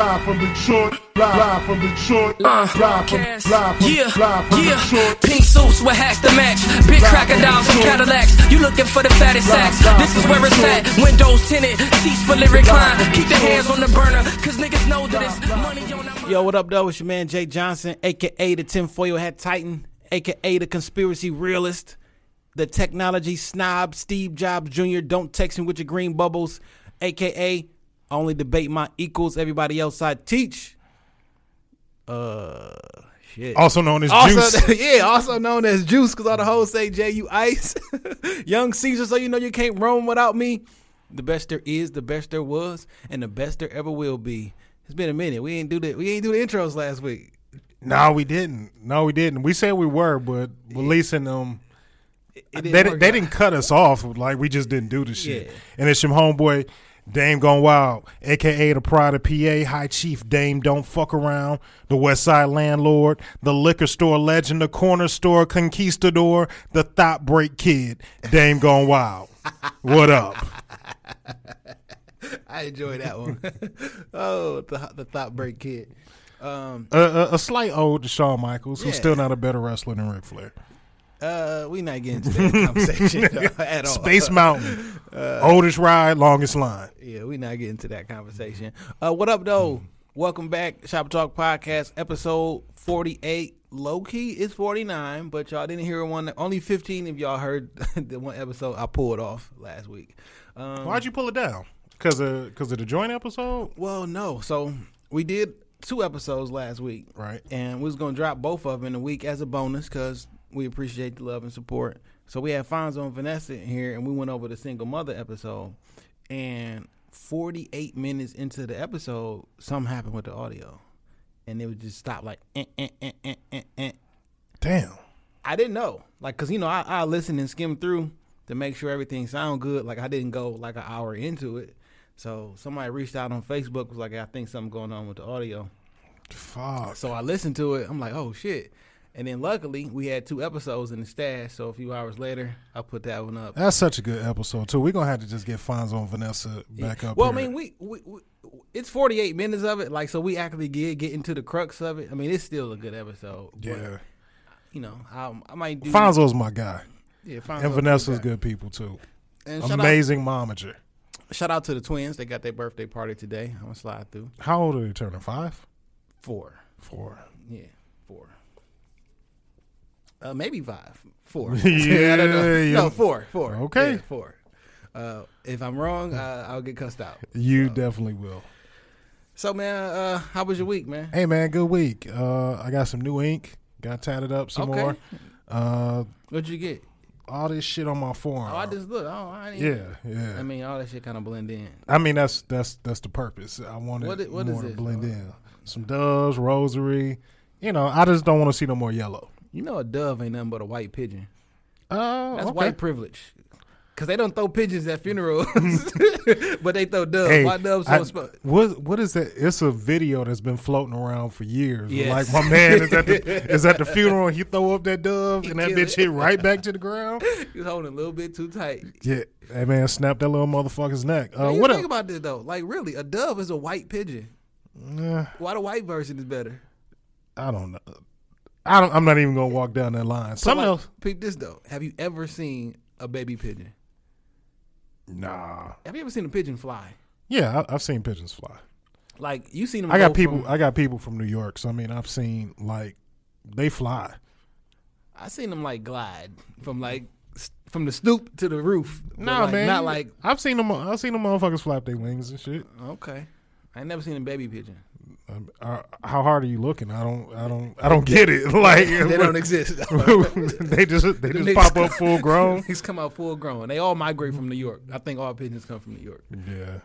Live from Detroit, live, live from Detroit, uh, live from, live from, yeah, live from yeah. Detroit. Pink suits with hats to match. Big crocodiles and Cadillacs. You looking for the fattest sacks. This is where it's at. Windows tinted, seats fully reclined. Keep the hands on the burner, cause niggas know that it's money on the Yo, what up, though? It's your man Jay Johnson, aka the tinfoil hat titan, aka the conspiracy realist, the technology snob, Steve Jobs Jr. Don't text me with your green bubbles, aka I only debate my equals. Everybody else I teach. Uh, shit. Also known as Also, Juice. yeah, also known as Juice, because all the hoes say J U Ice. Young Caesar, so you know you can't roam without me. The best there is, the best there was, and the best there ever will be. It's been a minute. We ain't do the we ain't do the intros last week. No, we didn't. No, we didn't. We said we were, but releasing them, they, didn't they work didn't cut us off. Like we just didn't do the shit. Yeah. And it's your homeboy Dame Gone Wild, aka the Pride of PA, High Chief Dame Don't Fuck Around, the West Side Landlord, the liquor store legend, the corner store conquistador, the Thought Break Kid, Dame Gone Wild. what up? I enjoy that one. oh, the the thought break kid. Um, A, a, a slight ode to Shawn Michaels, who's still not a better wrestler than Ric Flair. Uh, we not getting into that conversation at all. Space Mountain, Uh, oldest ride, longest line. Yeah, we not getting to that conversation. Uh, what up, though? Welcome back, Shop Talk Podcast, episode forty-eight. Low key is forty-nine, but y'all didn't hear one. Only fifteen of y'all heard the one episode I pulled off last week. Um, Why'd you pull it down? Because of because of the joint episode, Well, no. So we did two episodes last week, right? and we was gonna drop both of them in a week as a bonus because we appreciate the love and support. So we had Fonzo and Vanessa in here, and we went over the single mother episode. And 48 minutes into the episode, something happened with the audio, and it would just stop like. Eh, eh, eh, eh, eh, eh. Damn. I didn't know, like, cause you know I, I listen and skim through to make sure everything sound good. Like I didn't go like an hour into it. So somebody reached out on Facebook was like, I think something going on with the audio. Fuck. So I listened to it. I'm like, oh shit. And then luckily we had two episodes in the stash. So a few hours later, I put that one up. That's such a good episode too. We're gonna have to just get Fonzo and Vanessa back up. well, here. I mean, we, we, we it's 48 minutes of it. Like, so we actually get get into the crux of it. I mean, it's still a good episode. but, yeah. you know, I, I might do. Fonzo's my guy, yeah, Fonzo's and Vanessa's guy. good people too. And shout out, Amazing momager. shout out to the twins. They got their birthday party today. I'm gonna slide through How old are they turning? Five, four. four. Yeah. Uh, maybe five, four. Yeah, I don't know. yeah. No, four, four. Okay. Yeah, four. Uh, if I'm wrong, uh, I'll get cussed out. You definitely will. So, man, uh, how was your week, man? Hey man, good week. Uh, I got some new ink. Got tatted up some Okay. more. Uh, What'd you get? all this shit on my forearm. Oh, I just look. Oh, I didn't yeah, yeah. I mean, all that shit kind of blend in. I mean that's that's that's the purpose. I wanted What i- what is more to blend in. Some doves, rosary. You know, I just don't want to see no more yellow. You know, a dove ain't nothing but a white pigeon. Oh, That's okay. white privilege. Cause they don't throw pigeons at funerals, but they throw doves. Hey, Why doves I- sp- what what is that? It's a video that's been floating around for years. Yes. Like my man is at the is at the funeral. He throw up that dove and that bitch it. hit right back to the ground. He's holding a little bit too tight. Yeah, hey man, snap that little motherfucker's neck. Uh, what think up? about this though? Like, really, a dove is a white pigeon. Uh, Why the white version is better? I don't know. I don't. I'm not even gonna walk down that line. Something like, else. Peep this though. Have you ever seen a baby pigeon? Nah. Have you ever seen a pigeon fly? Yeah, I, I've seen pigeons fly. Like you seen them. I got go people. From, I got people from New York. So I mean, I've seen like they fly. I seen them like glide from like from the stoop to the roof. Nah, like, man. Not like I've seen them. I've seen them motherfuckers flap their wings and shit. okay. I ain't never seen a baby pigeon. Um, uh, how hard are you looking? I don't. I don't. I don't get it. Like they don't exist. they just. They just pop up full grown. He's come out full grown. They all migrate from New York. I think all pigeons come from New York. Yeah.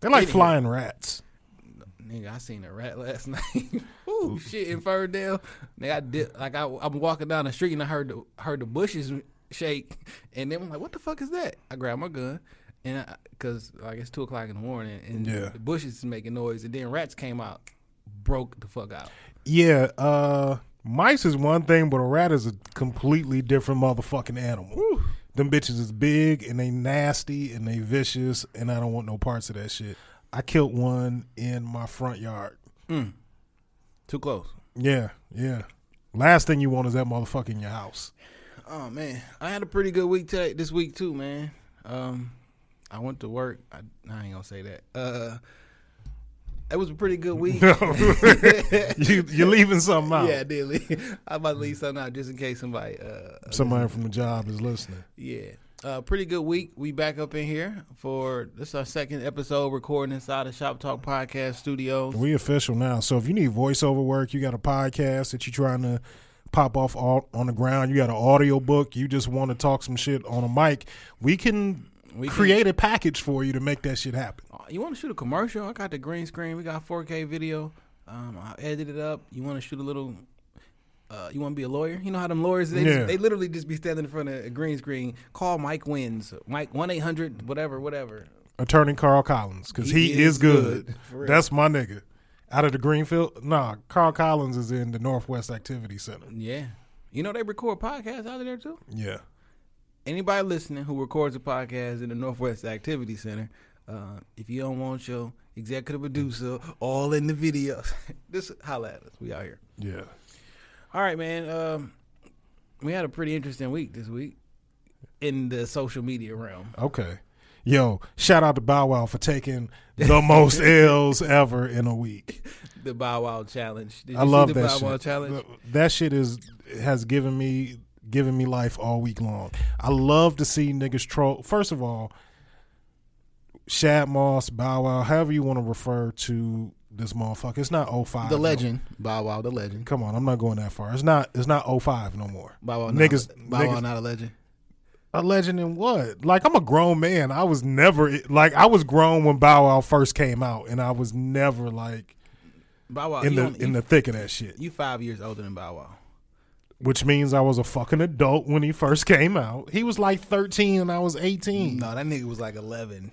They're like anywho. flying rats. Nigga, I seen a rat last night. Ooh, shit in Ferndale. Nigga, I did like I, I'm walking down the street and I heard the heard the bushes shake, and then I'm like, "What the fuck is that?" I grabbed my gun, and because like it's two o'clock in the morning, and Yeah. the bushes is making noise, and then rats came out, broke the fuck out. Yeah. Uh, mice is one thing, but a rat is a completely different motherfucking animal. Them bitches is big and they nasty and they vicious, and I don't want no parts of that shit. I killed one in my front yard. Mm. Too close. Yeah, yeah. Last thing you want is that motherfucker in your house. Oh man, I had a pretty good week today, this week too, man. Um, I went to work. I, I ain't gonna say that. Uh, it was a pretty good week. you you're leaving something out. yeah, I did. Leave. I about to leave something out just in case somebody. Uh, Somebody from the job is listening. yeah, uh, pretty good week. We back up in here for this is our second episode recording inside the Shop Talk Podcast Studios. We official now. So if you need voiceover work, you got a podcast that you're trying to pop off all, on the ground, you got an audio book, you just want to talk some shit on a mic, we can We can- create a package for you to make that shit happen. Uh, You want to shoot a commercial? I got the green screen. We got 4K video. Um, I edited it up. You want to shoot a little? Uh, you want to be a lawyer? You know how them lawyers they, Yeah. just, they literally just be standing in front of a green screen. Call Mike Wins, Mike one eight hundred whatever whatever. Attorney Carl Collins, because he, He is is good. good. That's my nigga. Out of the Greenfield, nah. Carl Collins is in the Northwest Activity Center. Yeah, you know they record podcasts out of there too. Yeah, Anybody listening who records a podcast in the Northwest Activity Center, uh, if you don't want your executive producer all in the videos, just holla at us. We out here. yeah. All right, man. Um, we had a pretty interesting week this week in the social media realm. Okay. Yo, shout out to Bow Wow for taking the most L's ever in a week. The Bow Wow challenge. Did you I love see the that Bow shit. Wow challenge? That shit is has given me given me life all week long. I love to see niggas troll. First of all, Shad Moss, Bow Wow, however you want to refer to this motherfucker. It's not 05. The no- legend, Bow Wow, the legend. Come on, I'm not going that far. It's not it's not 05 no more. Bow Wow, niggas, not, Bow Wow, not a legend. a legend in what? Like I'm a grown man. I was never like I was grown when Bow Wow first came out, and I was never like Bow Wow, in the in the thick of that shit. you five years older than Bow Wow. Which means I was a fucking adult when he first came out. He was like 13 and I was 18, No, that nigga was like eleven.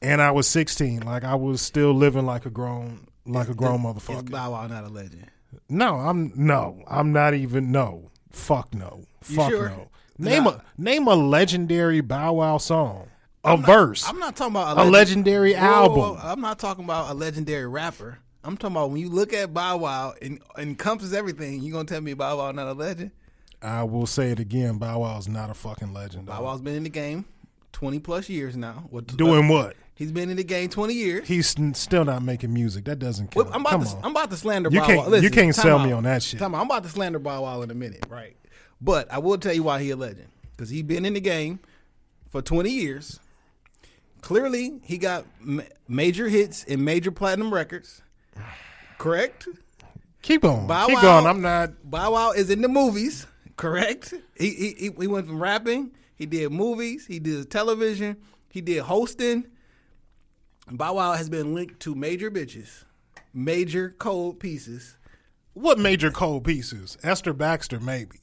and I was 16. Like I was still living like a grown like a grown motherfucker. Bow Wow not a legend? No, I'm no, I'm not even no. Fuck no. You Fuck sure? no. Name Nah. a name a legendary Bow Wow song. A verse. I'm not talking about A legend- legendary Whoa, whoa, album. whoa. I'm not talking about a legendary rapper. I'm talking about when you look at Bow Wow and encompasses everything. You gonna tell me Bow Wow not a legend? I will say it again. Bow Wow's not a fucking legend. Bow. Wow's been in the game 20 plus years now. What, Doing uh, what? He's been in the game 20 years. He's still not making music. That doesn't Well, count. I'm about Come to on. I'm about to slander You Bow can't- Wow. Listen, you can't sell me on that shit. Time out. I'm about to slander Bow Wow in a minute, right? But I will tell you why he a legend because he been in the game for 20 years. Clearly, he got ma- major hits and major platinum records. Correct. Keep going. Bow Keep Wow- going. I'm not. Bow Wow is in the movies, correct? He, he he he went from rapping, he did movies, he did television, he did hosting. Bow Wow has been linked to major bitches, major cold pieces. What major cold pieces? Esther Baxter, maybe.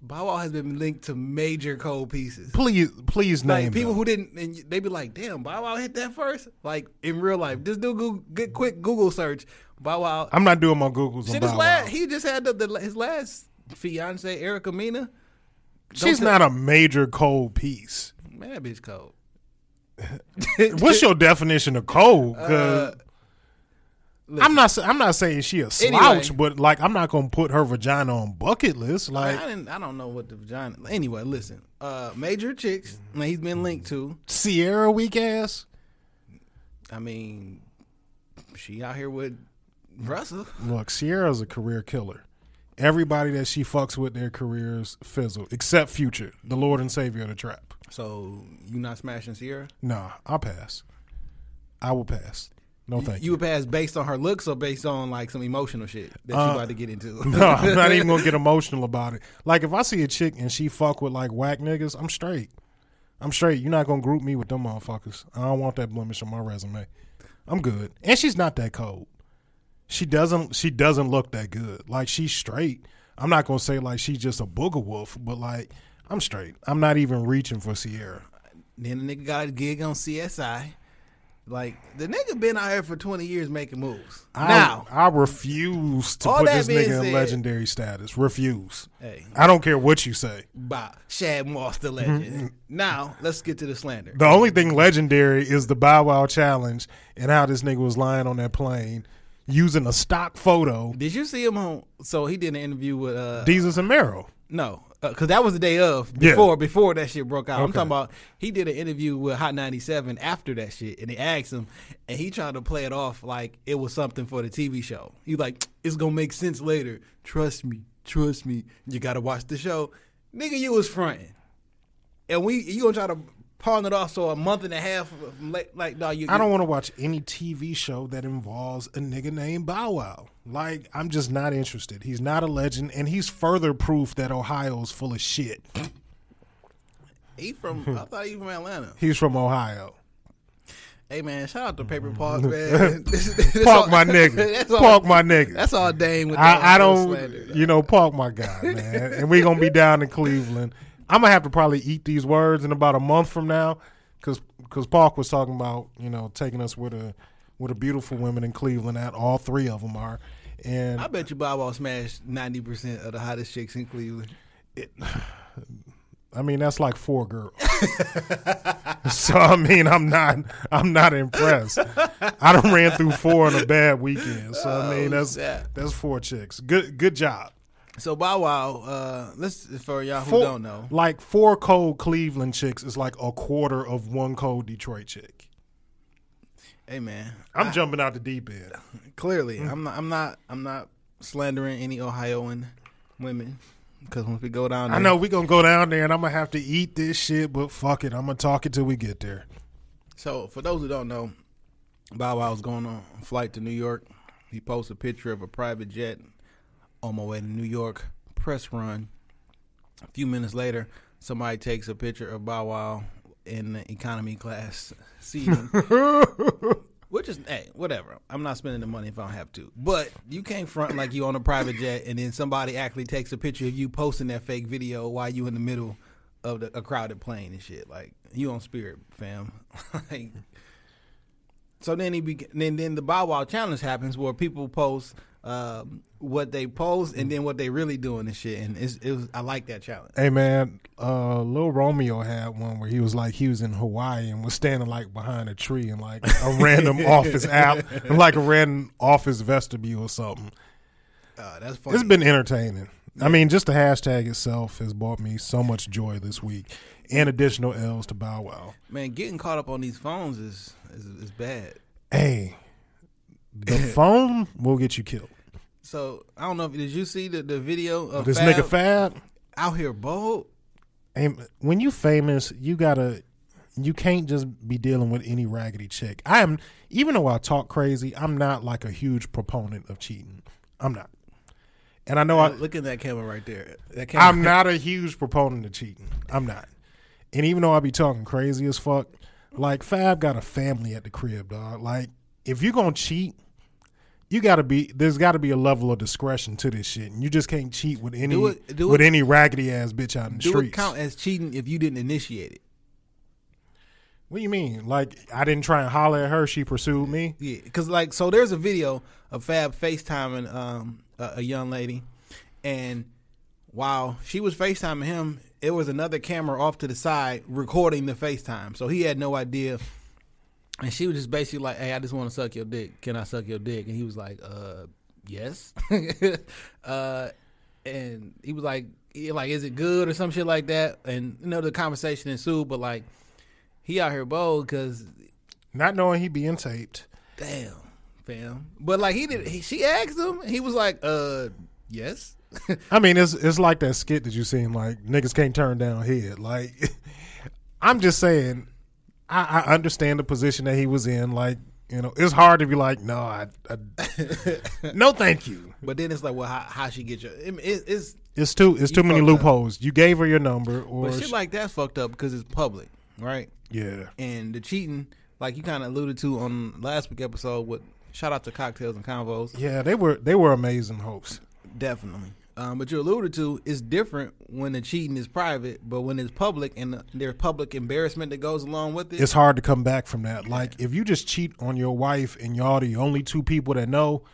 Bow Wow has been linked to major cold pieces. Please, please name Like people them. who didn't, and they be like, "Damn, Bow Wow hit that first? Like in real life, just do Google, good quick Google search. Bow Wow. I'm not doing my Googles on Shit, Bow last, Wow. he just had the, the his last fiance, Erica Mena. She's tell- not a major cold piece. Man, that bitch cold. What's your definition of cold? Uh, 'Cause Listen, I'm not. I'm not saying she a slouch, Anyway. but like I'm not gonna put her vagina on bucket list. I, Like I. I don't know what the vagina. Anyway, listen. Uh, major chicks. that he's been linked to. Ciara weak ass. I mean, she out here with Russell. Look, Ciara's a career killer. Everybody that she fucks with, their careers fizzle, except Future, the Lord and Savior of the trap. So you not smashing Ciara? Nah, I'll pass. I will pass. No, thank You you. would pass based on her looks or based on like some emotional shit that you Uh, about to get into. no, I'm not even gonna get emotional about it. Like if I see a chick and she fuck with like whack niggas, I'm straight. I'm straight. You're not gonna group me with them motherfuckers. I don't want that blemish on my resume. I'm good. And she's not that cold. She doesn't she doesn't look that good. Like she's straight. I'm not gonna say like she's just a booger wolf, but like I'm straight. I'm not even reaching for Ciara. then the nigga got a gig on CSI. Like the nigga been out here for twenty years making moves. I, now, I refuse to put this nigga in legendary status. Refuse. hey, I don't care what you say. bye. Shad Moss, the legend. now let's get to the slander. The only thing legendary is the Bow Wow challenge and how this nigga was lying on that plane using a stock photo. Did you see him on? So he did an interview with uh Desus and Mero. no, Uh, because that was the day of Yeah. before before that shit broke out. I'm talking about he did an interview with Hot 97 after that shit, and they asked him, and he tried to play it off like it was something for the TV show. He like it's gonna make sense later. Trust me, trust me. You gotta watch the show, nigga. You was fronting, and we you gonna try to pawn it off so a month and a half like like dog. You, I don't want to watch any TV show that involves a nigga named Bow Wow. Like, I'm just not interested. He's not a legend, and he's further proof that Ohio's full of shit. He from I thought he from Atlanta. He's from Ohio. Hey man, shout out to Paper mm. Park man. This- this Park all- my nigga. that's all- Park my nigga. That's all Dame with. I, I don't, slander, you know, Park my guy, man. and we gonna be down in Cleveland. I'm gonna have to probably eat these words in about a month from now, because because Park was talking about you know taking us with a with a beautiful women in Cleveland. At all three of them are, and I bet you Bow Wow smashed ninety percent of the hottest chicks in Cleveland. It, I mean that's like four girls. so I mean I'm not I'm not impressed. I done ran through four in a bad weekend. So I oh, mean Oh, that's snap. that's four chicks. Good good job. So Bow Wow, uh, let's for y'all who Four- don't know, Like four cold Cleveland chicks is like a quarter of one cold Detroit chick. hey man, I'm jumping out the deep end. clearly I'm not, I'm not, I'm not slandering any Ohioan women because once we go down, there, I know we gonna go down there and I'm gonna have to eat this shit, but fuck it, I'm gonna talk it till we get there. So for those who don't know, Bow Wow was going on a flight to New York. He posted a picture of a private jet on my way to New York press run. A few minutes later, somebody takes a picture of Bow Wow in the economy class seating. Which is, hey, whatever. I'm not spending the money if I don't have to. But you can't front like you on a private jet, and then somebody actually takes a picture of you posting that fake video while you in the middle of the, a crowded plane and shit. Like you on Spirit, fam. like, so then he be, then then the Bow Wow challenge happens where people post um, what they post and then what they really doing and shit. And it's, it was I like that challenge. Hey man, uh Lil Romeo had one where he was like he was in Hawaii and was standing like behind a tree and like a random office app and like a random office vestibule or something. Uh, that's funny. It's been entertaining. I mean, just the hashtag itself has brought me so much joy this week, and additional L's to Bow Wow. man getting caught up on these phones is is, is bad. Hey, the phone will get you killed. So I don't know if did you see the, the video of This Fab nigga Fab. out here bold. Hey, when you famous, you gotta. You can't just be dealing with any raggedy chick. I am, even though I talk crazy, I'm not like a huge proponent of cheating. I'm not, and I know I, Look at that camera right there. That camera. I'm not a huge proponent of cheating. I'm not. And even though I be talking crazy as fuck, like Fab got a family at the crib, dog. Like if you gonna cheat, you gotta be there's gotta be a level of discretion to this shit. And you just can't cheat with any Do it- do with it- any raggedy ass bitch out in the Do streets. it count as cheating if you didn't initiate it? What do you mean? Like I didn't try and holler at her, she pursued me? Yeah, because like so, there's a video of Fab FaceTiming um, a, a young lady, and while she was FaceTiming him, it was another camera off to the side recording the FaceTime. So he had no idea, and she was just basically like, "Hey, I just want to suck your dick. Can I suck your dick?" And he was like, "Uh, yes." uh, and he was like, like, "Is it good or some shit like that?" And you know, the conversation ensued, but like, he out here bold because Not knowing he being taped. Damn, fam. But like he did, he, she asked him. He was like, "Uh, yes." I mean, it's it's like that skit that you seen, like niggas can't turn down head. Like, I'm just saying, I, I understand the position that he was in. Like, you know, it's hard to be like, no, I, I no, thank you. but then it's like, well, how, how she get your? It, it, it's It's too it's too many fucked up. loopholes. You gave her your number, or but shit like that's fucked up because it's public, right? yeah, And the cheating, like you kind of alluded to on last week episode with shout out to cocktails and convos, yeah, they were they were amazing hosts. definitely. Um, but you alluded to it's different when the cheating is private, but when it's public and the, there's public embarrassment that goes along with it. it's hard to come back from that. Like if you just cheat on your wife and y'all the only two people that know,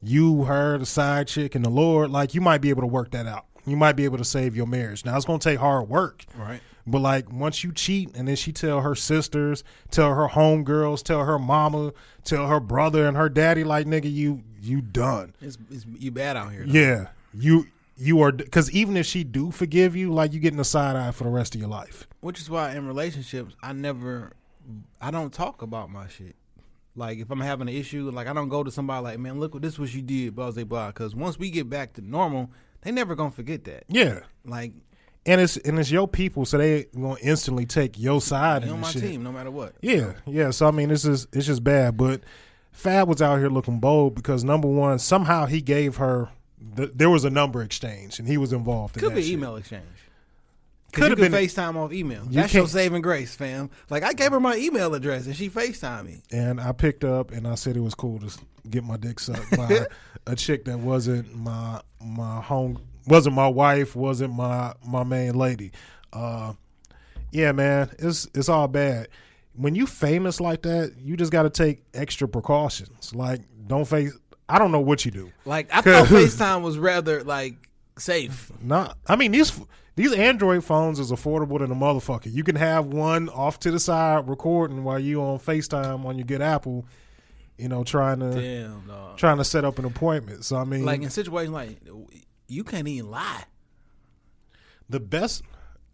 you, her, the side chick, and the Lord, like you might be able to work that out. You might be able to save your marriage. Now it's gonna take hard work. Right. But like once you cheat and then she tell her sisters, tell her homegirls, tell her mama, tell her brother and her daddy, like nigga, you you done. it's, it's you bad out here. though. Yeah, you you are because even if she do forgive you, like you getting a side eye for the rest of your life. Which is why in relationships, I never, I don't talk about my shit. Like if I'm having an issue, like I don't go to somebody like, man, look what this was you did, blah blah blah. Because once we get back to normal, they never gonna forget that. Yeah, Like and it's and it's your people, so they gonna instantly take your side in on my shit. team, no matter what. Yeah, yeah. So I mean, this is it's just bad. But Fab was out here looking bold because number one, somehow he gave her. The, there was a number exchange, and he was involved. In Could be shit. email exchange. Could have been- FaceTime off email. You That's your saving grace, fam. Like I gave her my email address and she FaceTime me. and I picked up and I said it was cool to get my dick sucked by a chick that wasn't my my home wasn't my wife wasn't my my main lady. Uh, yeah, man, it's it's all bad. When you famous like that, you just got to take extra precautions. Like don't face. I don't know what you do. Like I thought FaceTime was rather like safe. Not. I mean these these Android phones is affordable than a motherfucker. You can have one off to the side recording while you on Facetime on your good Apple. You know, trying to Damn, dog. trying to set up an appointment. So I mean, Like in situations like you can't even lie. the best.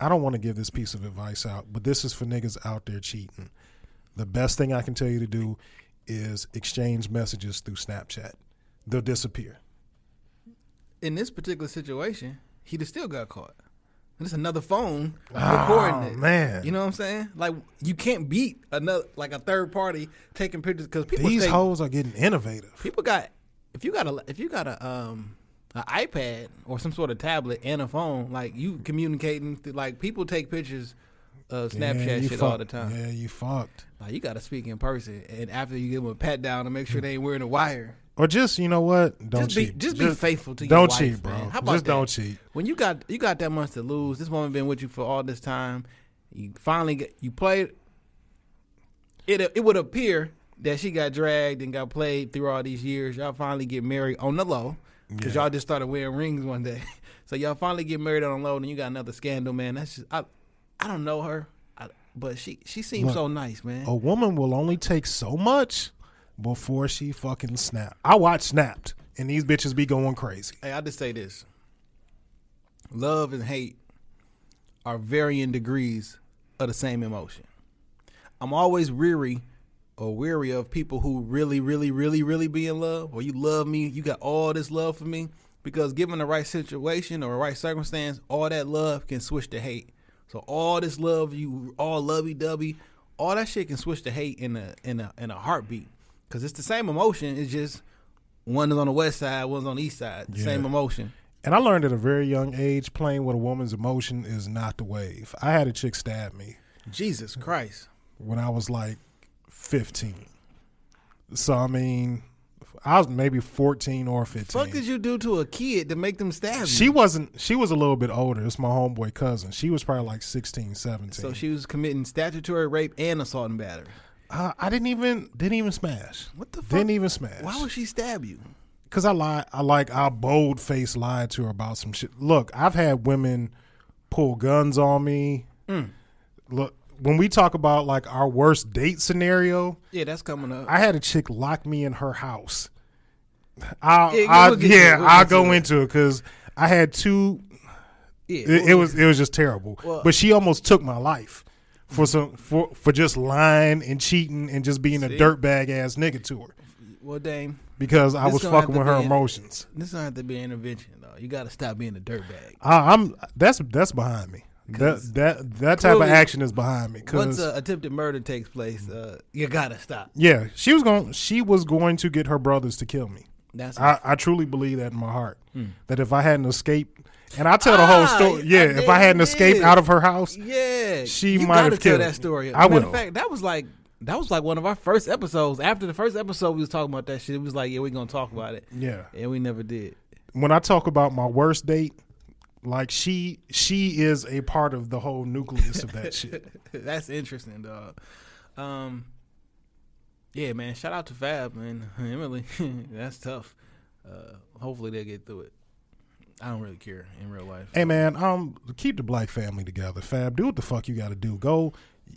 I don't want to give this piece of advice out, but this is for niggas out there cheating. The best thing I can tell you to do is exchange messages through Snapchat. They'll disappear. In this particular situation, he'd have still got caught. And it's another phone recording it. Oh, man. you know what I'm saying? Like you can't beat another like a third party taking pictures because people These take, hoes are getting innovative. people got if you got a if you got a um an iPad or some sort of tablet and a phone, like you communicating through, like people take pictures of Snapchat Yeah, shit all the time. Yeah, you fucked. Like you got to speak in person, and after you give them a pat down to make sure they ain't wearing a wire. Or just you know what? Don't just be cheat. just, be faithful to your don't wife, cheat, bro. man. How about just that? don't cheat. When you got you got that much to lose, this woman been with you for all this time. You finally get you played. It it would appear that she got dragged and got played through all these years. Y'all finally get married on the low because Yeah. y'all just started wearing rings one day. so y'all finally get married on the low, and you got another scandal, man. That's just I I don't know her, but she she seems Look, so nice, man. A woman will only take so much before she fucking snap. I watch Snapped, and these bitches be going crazy. Hey, I just say this: love and hate are varying degrees of the same emotion. I'm always weary or weary of people who really, really, really, really be in love, or you love me, you got all this love for me, because given the right situation or the right circumstance, all that love can switch to hate. So all this love, you all lovey dovey, all that shit can switch to hate in a in a in a heartbeat, because it's the same emotion. It's just one is on the west side, one's on the east side. The same emotion. And I learned at a very young age playing with a woman's emotion is not the wave. I had a chick stab me Jesus Christ. when I was like 15. So I mean, I was maybe 14 or 15. Fuck did you do to a kid to make them stab you? She wasn't. She was a little bit older. It's my homeboy cousin. She was probably like 16, 17. so she was committing statutory rape and assault and battery. uh, I didn't even didn't even smash. What the fuck? Didn't even smash. Why would she stab you? Cause I lie. I like I bold face lied to her about some shit. Look, I've had women pull guns on me. Mm. Look, when we talk about like our worst date scenario, Yeah, that's coming up. I had a chick lock me in her house. I, Yeah, I we'll yeah, we'll I'll go it. into it because I had two. yeah, It, it was it was just terrible. Well- but she almost took my life for some for for just lying and cheating and just being a dirtbag ass nigga to her well, Dame. because I was fucking with her in- emotions. This don't have to be an intervention though. You got to stop being a dirtbag. I'm that's that's behind me. That that that type of action is behind me. Once Cause uh, attempted murder takes place, uh, you gotta stop. yeah, she was going she was going to get her brothers to kill me. That's I, I truly believe that in my heart. That if I hadn't escaped, and I tell the whole Hmm. Ah, story. Yeah, if I hadn't escaped out of her house, yeah. She you might have tell killed that story. I would. In fact, that was like that was like one of our first episodes. After the first episode, we was talking about that shit. It was like, yeah, we gonna talk about it, yeah, and we never did. when I talk about my worst date, like she she is a part of the whole nucleus of that shit. That's interesting, dog. Um, yeah, man. Shout out to Fab, man. Emily, that's tough. Uh, hopefully they get through it. I don't really care in real life. Hey man, um, keep the black family together. Fab, do what the fuck you got to do. Go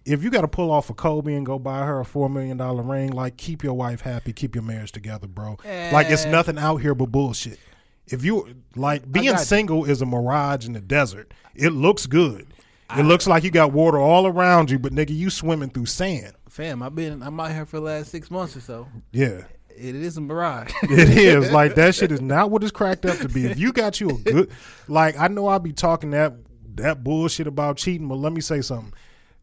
if you got to pull off a Kobe and go buy her a four million dollar ring. Like, keep your wife happy, keep your marriage together, bro. Like, it's Eh. nothing out here but bullshit. If you like being got you. single is a mirage in the desert. It looks good. It looks like you got water all around you, but nigga, you swimming through sand. Fam, I've been I'm out here for the last six months or so. Yeah. It is a mirage. It is like that shit is not what it's cracked up to be. If you got you a good, like I know I be talking that that bullshit about cheating, but let me say something.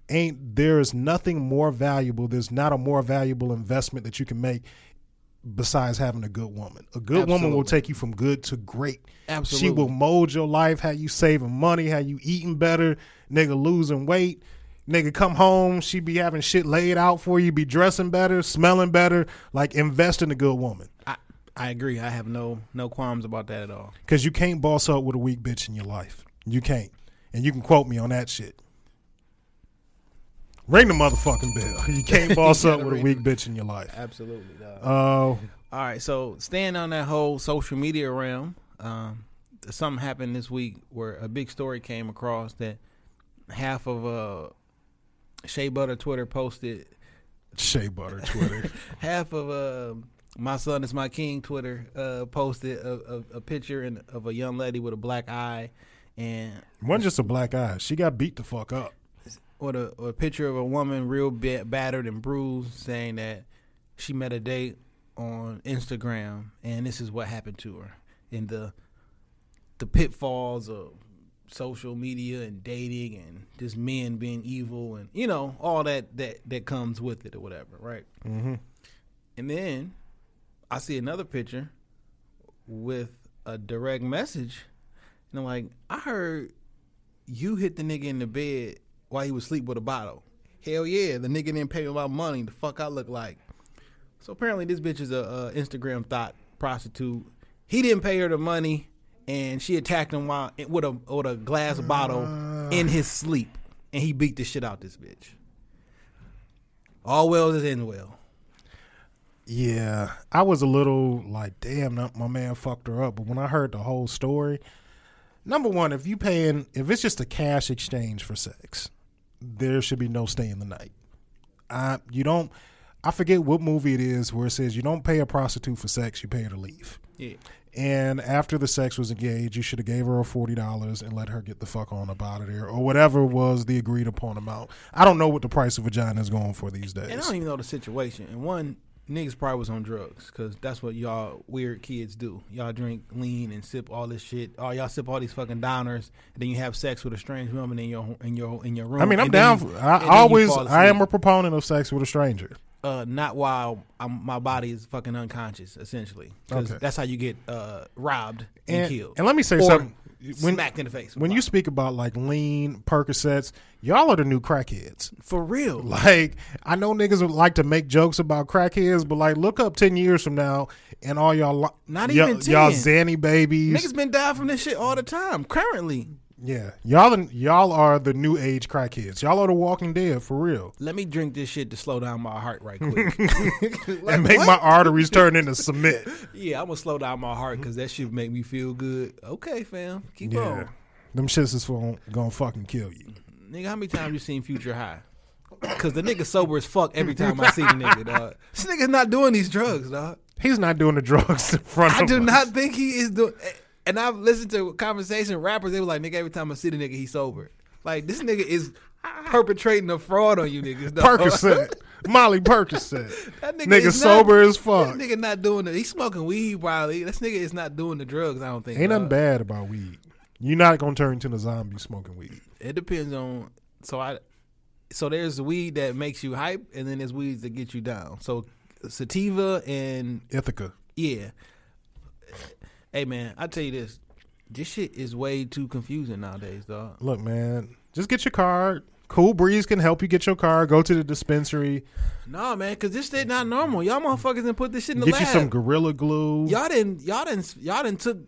Ain't there is nothing more valuable. There's not a more valuable investment that you can make besides having a good woman. A good woman will take you from good to great. Absolutely. She will mold your life. How you saving money. How you eating better. Nigga losing weight. Nigga come home. She be having shit laid out for you. Be dressing better, smelling better. Like invest in a good woman. I, I agree. I have no no qualms about that at all. Because you can't boss up with a weak bitch in your life. You can't. And you can quote me on that shit. Ring the motherfucking bell. You can't boss You up with a weak bitch in your life. Absolutely, dog. Uh, All right, so staying on that whole social media realm, um, something happened this week where a big story came across that half of uh, Shea Butter Twitter posted, Shea Butter Twitter. half of uh, my son is my king Twitter uh, posted a, a, a picture in, of a young lady with a black eye, and Wasn't just a black eye. She got beat the fuck up. or a, a picture of a woman real ba- battered and bruised, saying that she met a date on Instagram, and this is what happened to her in the the pitfalls of social media and dating and just men being evil and you know all that that that comes with it or whatever, right? Mm-hmm. And then I see another picture with a direct message, and I'm like, I heard you hit the nigga in the bed while he was asleep with a bottle. Hell yeah, the nigga didn't pay me my money. The fuck I look like. So apparently this bitch is a, a Instagram thought prostitute. He didn't pay her the money, and she attacked him while with a with a glass bottle in his sleep, and he beat the shit out this bitch. All well that ends well. Yeah, I was a little like, damn, my man fucked her up. But when I heard the whole story, number one, if you paying, if it's just a cash exchange for sex, there should be no staying the night. I you don't. I forget what movie it is where it says you don't pay a prostitute for sex, you pay her to leave. Yeah. And after the sex was engaged, you should have gave her a forty dollars and let her get the fuck on up out of there, or whatever was the agreed upon amount. I don't know what the price of vagina is going for these days. And I don't even know the situation. And one, niggas probably was on drugs because that's what y'all weird kids do. Y'all drink lean and sip all this shit. Oh, y'all sip all these fucking downers, and then you have sex with a strange woman in your in your in your room. I mean, I'm down. you- For, I and then you always, I am a proponent of sex with a stranger. Uh, not while I'm, my body is fucking unconscious, essentially. Because Okay. that's how you get uh, robbed and, And, killed. and let me say Or something. smacked in the face. When you speak about like lean Percocets, y'all are the new crackheads. for real, Like I know niggas would like to make jokes about crackheads, but like look up ten years from now and all y'all Not y'all, even 10. y'all Zanny babies. niggas been dying from this shit all the time. Currently, yeah, y'all y'all are the new age crackheads. Y'all are the Walking Dead for real. let me drink this shit to slow down my heart right quick. Like, and make what? my arteries turn into cement. Yeah, I'm gonna slow down my heart because that shit make me feel good. Okay, fam, keep Yeah, on. them shits is gonna, gonna fucking kill you. Nigga, how many times you seen Future High? Cause the nigga sober as fuck every time I see the nigga, dog. This nigga's not doing these drugs, dog. He's not doing the drugs in front I of I do us. not think he is doing. And I've listened to conversation rappers. They were like, "Nigga, every time I see the nigga, he's sober." Like this nigga is perpetrating a fraud on you niggas. Dog. Percocet. Molly Percocet. That nigga, Nigga is sober not, as fuck. That nigga not doing it. He's smoking weed probably. This nigga is not doing the drugs. I don't think. Ain't nothing bad about weed. You're not gonna turn into a zombie smoking weed. It depends on. So I. So there's weed that makes you hype, and then there's weeds that get you down. So sativa and indica. yeah. Hey man, I tell you this. This shit is way too confusing nowadays, dog. Look, man, just get your card. Cool Breeze can help you get your card. Go to the dispensary. No, man, cause this shit not normal. Y'all motherfuckers didn't put this shit in the Get lab. you some Gorilla Glue. y'all didn't. Y'all didn't. Y'all didn't took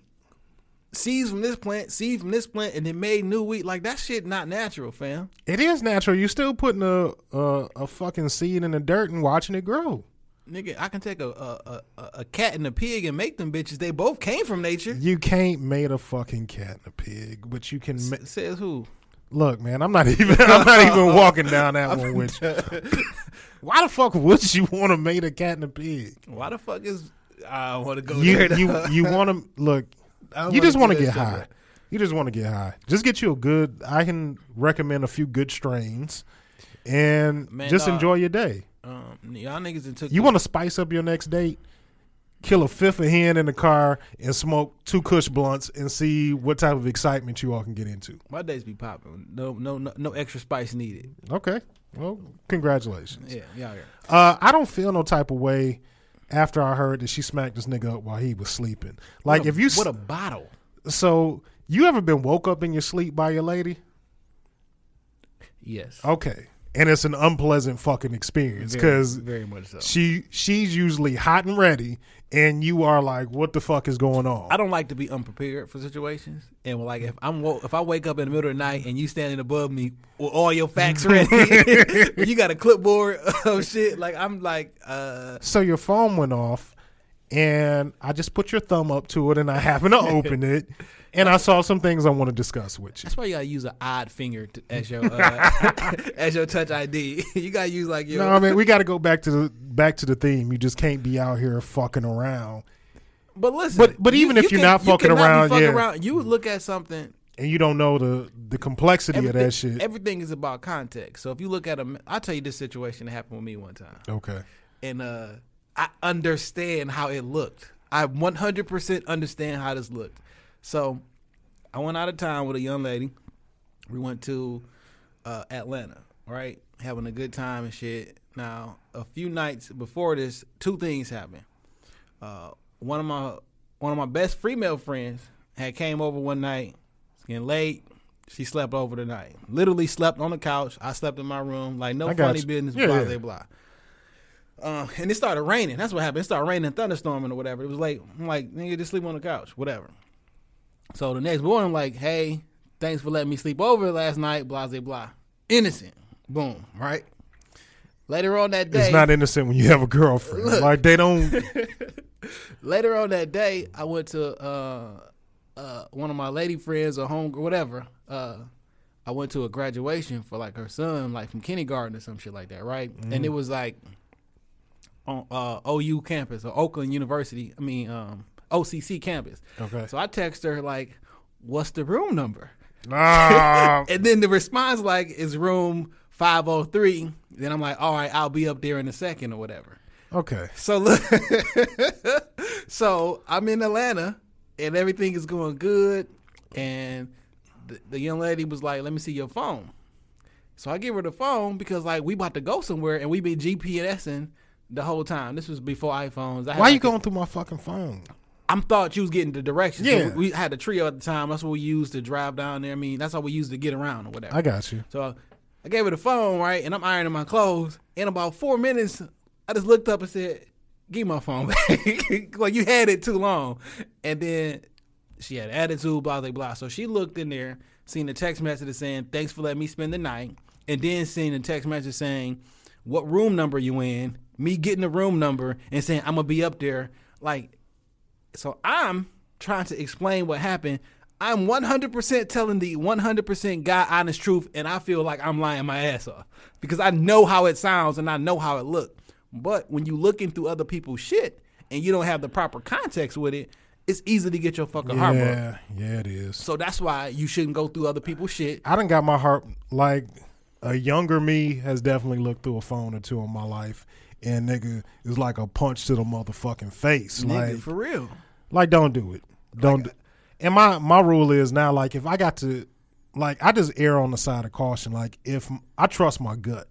seeds from this plant, seeds from this plant, and then made new wheat. Like that shit not natural, fam. It is natural. You still putting a, a a fucking seed in the dirt and watching it grow. Nigga, I can take a a, a a cat and a pig and make them bitches. They both came from nature. You can't made a fucking cat and a pig, but you can. Ma- S- says who? Look, man, I'm not even. I'm not even walking down that one with you. Why the fuck would you want to mate a cat and a pig? Why the fuck is I want to go You there? you you want to look. You just want wanna get high. You just want to get high. Just get you a good. I can recommend a few good strains, and Man, just dog. enjoy your day. Um, y'all niggas done took You want to spice up your next date? Kill a fifth of hen in the car and smoke two Kush blunts and see what type of excitement you all can get into. my days be popping. No, no, no, no extra spice needed. Okay. Well, congratulations. Yeah, y'all. Uh, I don't feel no type of way after I heard that she smacked this nigga up while he was sleeping. Like a- if you what a bottle. so you ever been woke up in your sleep by your lady? Yes, Okay. And it's an unpleasant fucking experience because very much so. she she's usually hot and ready, and you are like, "What the fuck is going on?" I don't like to be unprepared for situations. And like if I'm if I wake up in the middle of the night and you standing above me with all your facts ready, you got a clipboard of shit. Like I'm like, uh, So your phone went off, and I just put your thumb up to it, and I happened to open it, and I saw some things I want to discuss with you. that's why you gotta use an odd finger to, as your uh, as your touch ID. you gotta use like your. No, I mean we got to go back to the back to the theme. You just can't be out here fucking around, but listen, But- but even if you're not fucking around, fucking yeah. around. You would look at something. and you don't know the the complexity of that shit. everything is about context. So if you look at a, I'll tell you this situation that happened with me one time. okay, and uh, I understand how it looked. I 100% understand how this looked. So I went out of town with a young lady. We went to uh, Atlanta, right? Having a good time and shit. Now, a few nights before this, two things happened. Uh, one of my one of my best female friends had came over one night. It's getting late. She slept over the night. Literally slept on the couch. I slept in my room. Like no funny you. business. Yeah, blah yeah. blah blah. Uh, and it started raining. That's what happened. It started raining, thunderstorming or whatever. It was late. I'm like, nigga, just sleep on the couch, whatever. So the next morning, I'm like, hey, thanks for letting me sleep over last night. Blah blah blah. Innocent. Boom. Right. Later on that day, it's not innocent when you have a girlfriend. Like they don't. later on that day, I went to uh, uh, one of my lady friends or home or whatever. Uh, I went to a graduation for like her son, like from kindergarten or some shit like that, right? And it was like on uh, OU campus or Oakland University. I mean, um, OCC campus. Okay. So I text her like, "What's the room number?" Nah. And then the response like is room five oh three. Then I'm like, "All right, I'll be up there in a second or whatever." okay. So look, so I'm in Atlanta and everything is going good, and the, the young lady was like, "Let me see your phone." So I give her the phone because like we about to go somewhere and we been GPSing the whole time. This was before iPhones. I Why you going through my fucking phone? I'm thought you was getting the directions. So Yeah. we, we had the Treo at the time. That's what we used to drive down there. I mean, that's how we used to get around or whatever. I got you. So I gave her the phone, right? And I'm ironing my clothes. In about four minutes, I just looked up and said, Give me my phone back. like you had it too long. And then she had attitude, blah, blah, blah. So she looked in there, seen the text message saying, Thanks for letting me spend the night. And then seen the text message saying, What room number you in? Me getting the room number and saying, I'm gonna be up there. Like, so I'm trying to explain what happened. I'm 100% telling the 100% guy honest truth, and I feel like I'm lying my ass off because I know how it sounds and I know how it looked. But when you looking through other people's shit and you don't have the proper context with it, it's easy to get your fucking heart broken. Yeah, yeah, it is. So that's why you shouldn't go through other people's shit. I done got my heart like a younger me has definitely looked through a phone or two in my life, and nigga is like a punch to the motherfucking face. Nigga, like, for real. Like don't do it. Don't. do- and my my rule is now like if I got to, like I just err on the side of caution. Like if I trust my gut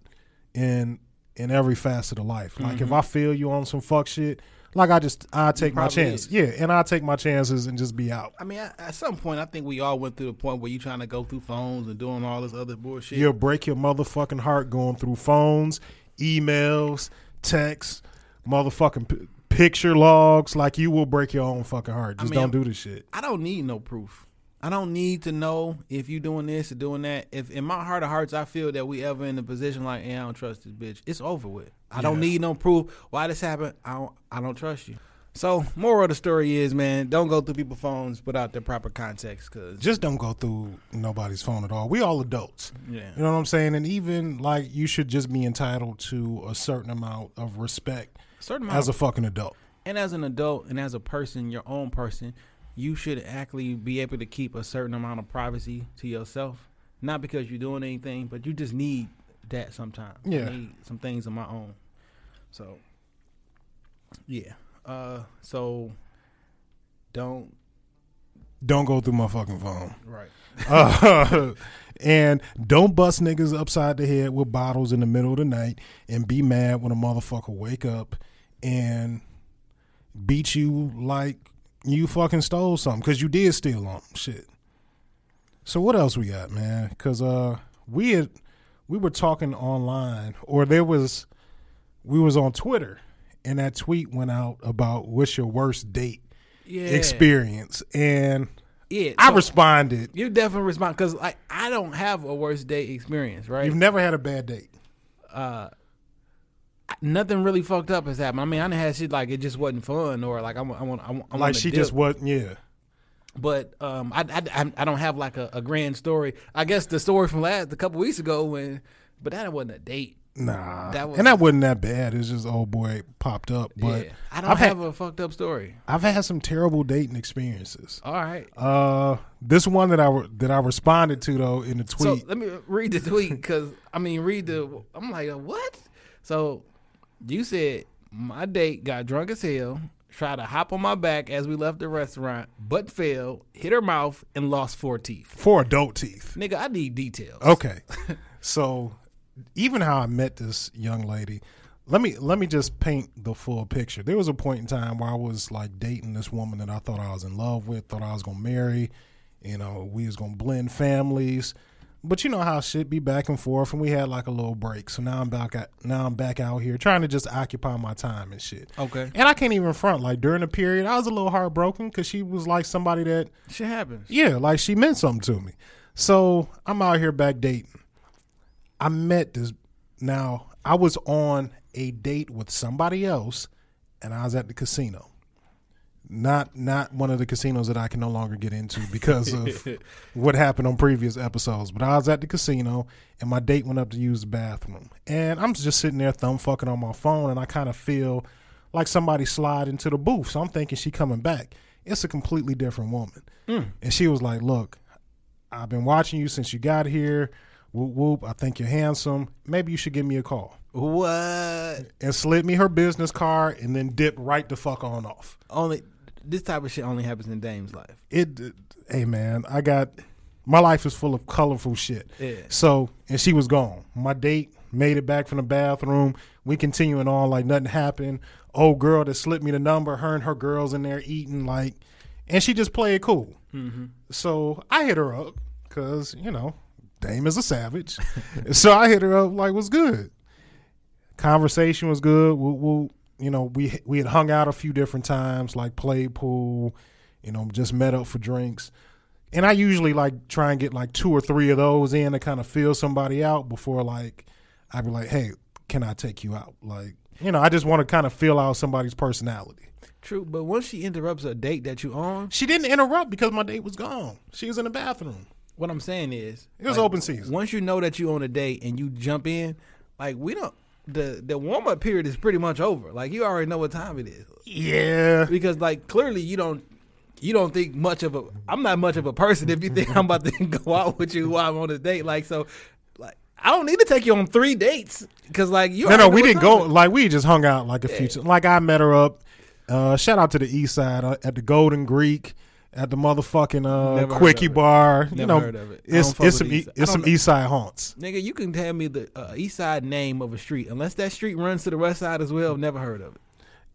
in in every facet of life. Like if mm-hmm. I feel you on some fuck shit, like I just I take my chance. is. Yeah, and I take my chances and just be out. I mean, at some point, I think we all went through the point where you trying to go through phones and doing all this other bullshit. You'll break your motherfucking heart going through phones, emails, texts, motherfucking picture logs, like you will break your own fucking heart. Just mean, don't do this shit. I don't need no proof. I don't need to know if you doing this or doing that. If in my heart of hearts I feel that we ever in a position like, hey, I don't trust this bitch, it's over with. I don't need no proof why this happened. I don't I don't trust you. So moral of the story is, man, don't go through people's phones without the proper context, cause Just don't go through nobody's phone at all. We all adults. yeah, You know what I'm saying? And even like you should just be entitled to a certain amount of respect certain amount as a fucking adult. and as an adult and as a person, your own person, you should actually be able to keep a certain amount of privacy to yourself. Not because you're doing anything, but you just need that sometimes. I Yeah. need some things of my own. So, yeah. Uh, so don't Don't go through my fucking phone. right. Uh, and don't bust niggas upside the head with bottles in the middle of the night and be mad when a motherfucker wake up and beat you like you fucking stole something because you did steal them. Shit. So what else we got, man? Because uh, we had we were talking online, or there was we was on Twitter, and that tweet went out about what's your worst date Yeah. experience, and Yeah. I so responded. you definitely respond because like I don't have a worst date experience, right? You've never had a bad date. Nothing really fucked up has happened. I mean, I done had shit like it just wasn't fun, or like I want, I want, I want, I Like she dip. just wasn't. Yeah. But um, I, I, I don't have like a, a grand story. I guess the story from last a couple weeks ago when, but that wasn't a date. Nah. That was- and that wasn't that bad. It's just old boy popped up. But yeah, I don't I've have had a fucked up story. I've had some terrible dating experiences. All right. Uh, this one that I that I responded to though in the tweet. So let me read the tweet because I mean, read the. I'm like, what? So you said my date got drunk as hell, tried to hop on my back as we left the restaurant, but fell, hit her mouth, and lost four teeth. for adult teeth. Nigga, I need details. Okay. so even how I met this young lady, let me let me just paint the full picture. There was a point in time where I was like dating this woman that I thought I was in love with, thought I was gonna marry. You know, we was gonna blend families. But you know how shit be back and forth, and we had like a little break. So now I'm back. At, now I'm back out here trying to just occupy my time and shit. Okay. And I can't even front. Like during the period, I was a little heartbroken because she was like somebody that Shit happens. yeah, like she meant something to me. So I'm out here back dating. I met this. Now I was on a date with somebody else, and I was at the casino. Not not one of the casinos that I can no longer get into because of what happened on previous episodes. But I was at the casino, and my date went up to use the bathroom, and I'm just sitting there thumb fucking on my phone, and I kind of feel like somebody slide into the booth. So I'm thinking she coming back. It's a completely different woman. Hmm. And she was like, Look, I've been watching you since you got here. Whoop whoop. I think you're handsome. Maybe you should give me a call. What? And slid me her business card and then dipped right the fuck on off. Only this type of shit only happens in Dame's life. It hey man, I got my life is full of colorful shit. Yeah. So and she was gone. My date made it back from the bathroom. We continuing on like nothing happened. Old girl that slipped me the number, her and her girls in there eating like and she just played cool. Mm-hmm. So I hit her up because you know Dame is a savage. so I hit her up like, "What's good?" Conversation was good. We, we, you know, we we had hung out a few different times, like played pool. You know, just met up for drinks. And I usually like try and get like two or three of those in to kind of feel somebody out before like I'd be like, "Hey, can I take you out?" Like, you know, I just want to kind of feel out somebody's personality. True, but once she interrupts a date that you on, She didn't interrupt because my date was gone. She was in the bathroom. what I'm saying is It was open season. Once you know that you on a date and you jump in, like we don't the the warm up period is pretty much over. Like you already know what time it is. Yeah. Because like clearly you don't you don't think much of a I'm not much of a person if you think I'm about to go out with you while I'm on a date. Like so like I don't need to take you on three dates because like you No, no, we didn't go. Like we just hung out like a few. Like I met her up. Uh, shout out to the East Side uh, at the Golden Greek at the motherfucking uh, Never quickie bar. you know, heard of it. It's it's some East Side. it's some know. East Side haunts. Nigga, you can tell me the uh, east side name of a street. Unless that street runs to the west side as well, never heard of it.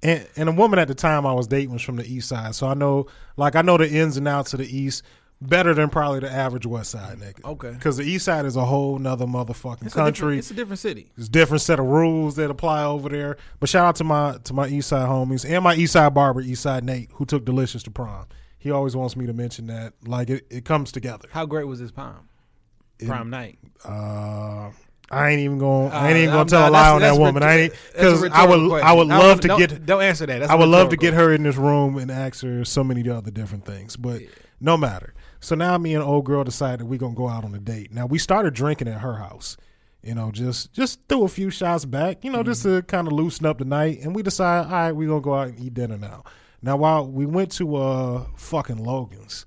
And and a woman at the time I was dating was from the East Side, so I know like I know the ins and outs of the East. better than probably the average West Side nigga. Okay. because the East Side is a whole nother motherfucking country. It's a different- city. it's a different different set of rules that apply over there. But shout out to my to my East Side homies and my East Side barber, East Side Nate, who took Delicious to prom. He always wants me to mention that. Like it, it comes together. How great was his prom? Prime night. Uh, I ain't even going. I ain't Uh, even gonna tell not- a lie on that woman. I ain't because I would. I would question. love to don't- get. Don't answer that. That's I would love to get her in this room and ask her so many other different things, but no matter. So now me and old girl decided we're gonna go out on a date. Now we started drinking at her house, you know, just just threw a few shots back, you know, just Mm-hmm. to kind of loosen up the night. And we decided, all right, we're gonna go out and eat dinner now. Now while we went to uh fucking Logan's,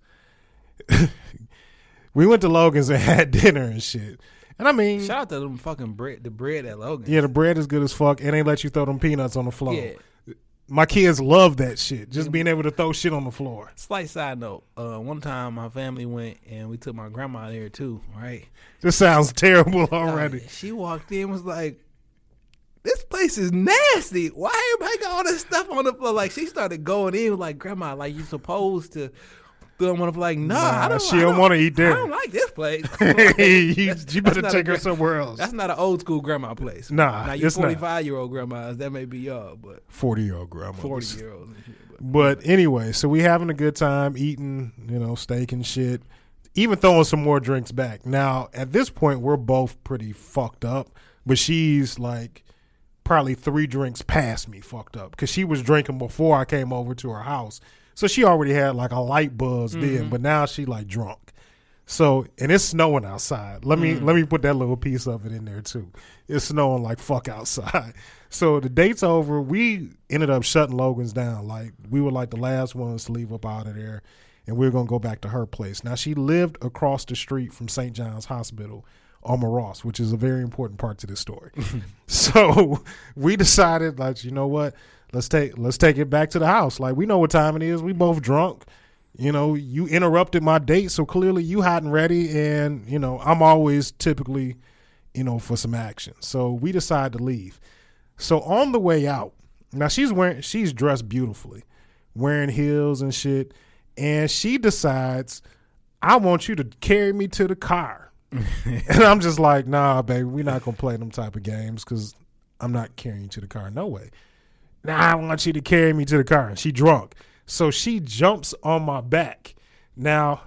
we went to Logan's and had dinner and shit. And I mean, Shout out to them fucking bread. The bread at Logan's. yeah, the bread is good as fuck, and they let you throw them peanuts on the floor. Yeah. My kids love that shit. Just being able to throw shit on the floor. Slight side note. Uh, one time my family went and we took my grandma there too. Right. This sounds terrible already. Uh, she walked in was like, "This place is nasty. Why everybody got all this stuff on the floor?" Like she started going in like, "Grandma, like you supposed to." Throw them on the floor. Like, nah, I don't. she I don't wanna eat there. I don't like this place. you, you better a take her somewhere else. That's not an old school grandma place. Nah, now you it's not. forty five year old grandmas. That may be y'all, but Forty year old grandma. forty year olds. and shit, but- But anyway, so we having a good time eating, you know, steak and shit. Even throwing some more drinks back. Now, at this point, we're both pretty fucked up, but she's like probably three drinks past me fucked up because she was drinking before I came over to her house. So she already had like a light buzz then, mm-hmm. but now she like drunk. So and it's snowing outside. Let me mm. let me put that little piece of it in there too. It's snowing like fuck outside. So the date's over. We ended up shutting Logan's down. Like we were like the last ones to leave up out of there, and we are gonna go back to her place. Now she lived across the street from St. John's Hospital on Ross, which is a very important part to this story. so we decided, like, you know what? Let's take let's take it back to the house. Like we know what time it is. We both drunk. You know, you interrupted my date, so clearly you hot and ready. And you know, I'm always typically, you know, for some action. So we decide to leave. So on the way out, now she's wearing she's dressed beautifully, wearing heels and shit, and she decides, I want you to carry me to the car. and I'm just like, nah, baby, we're not gonna play them type of games because I'm not carrying you to the car. No way. Nah, I want you to carry me to the car. And she drunk. So she jumps on my back. Now,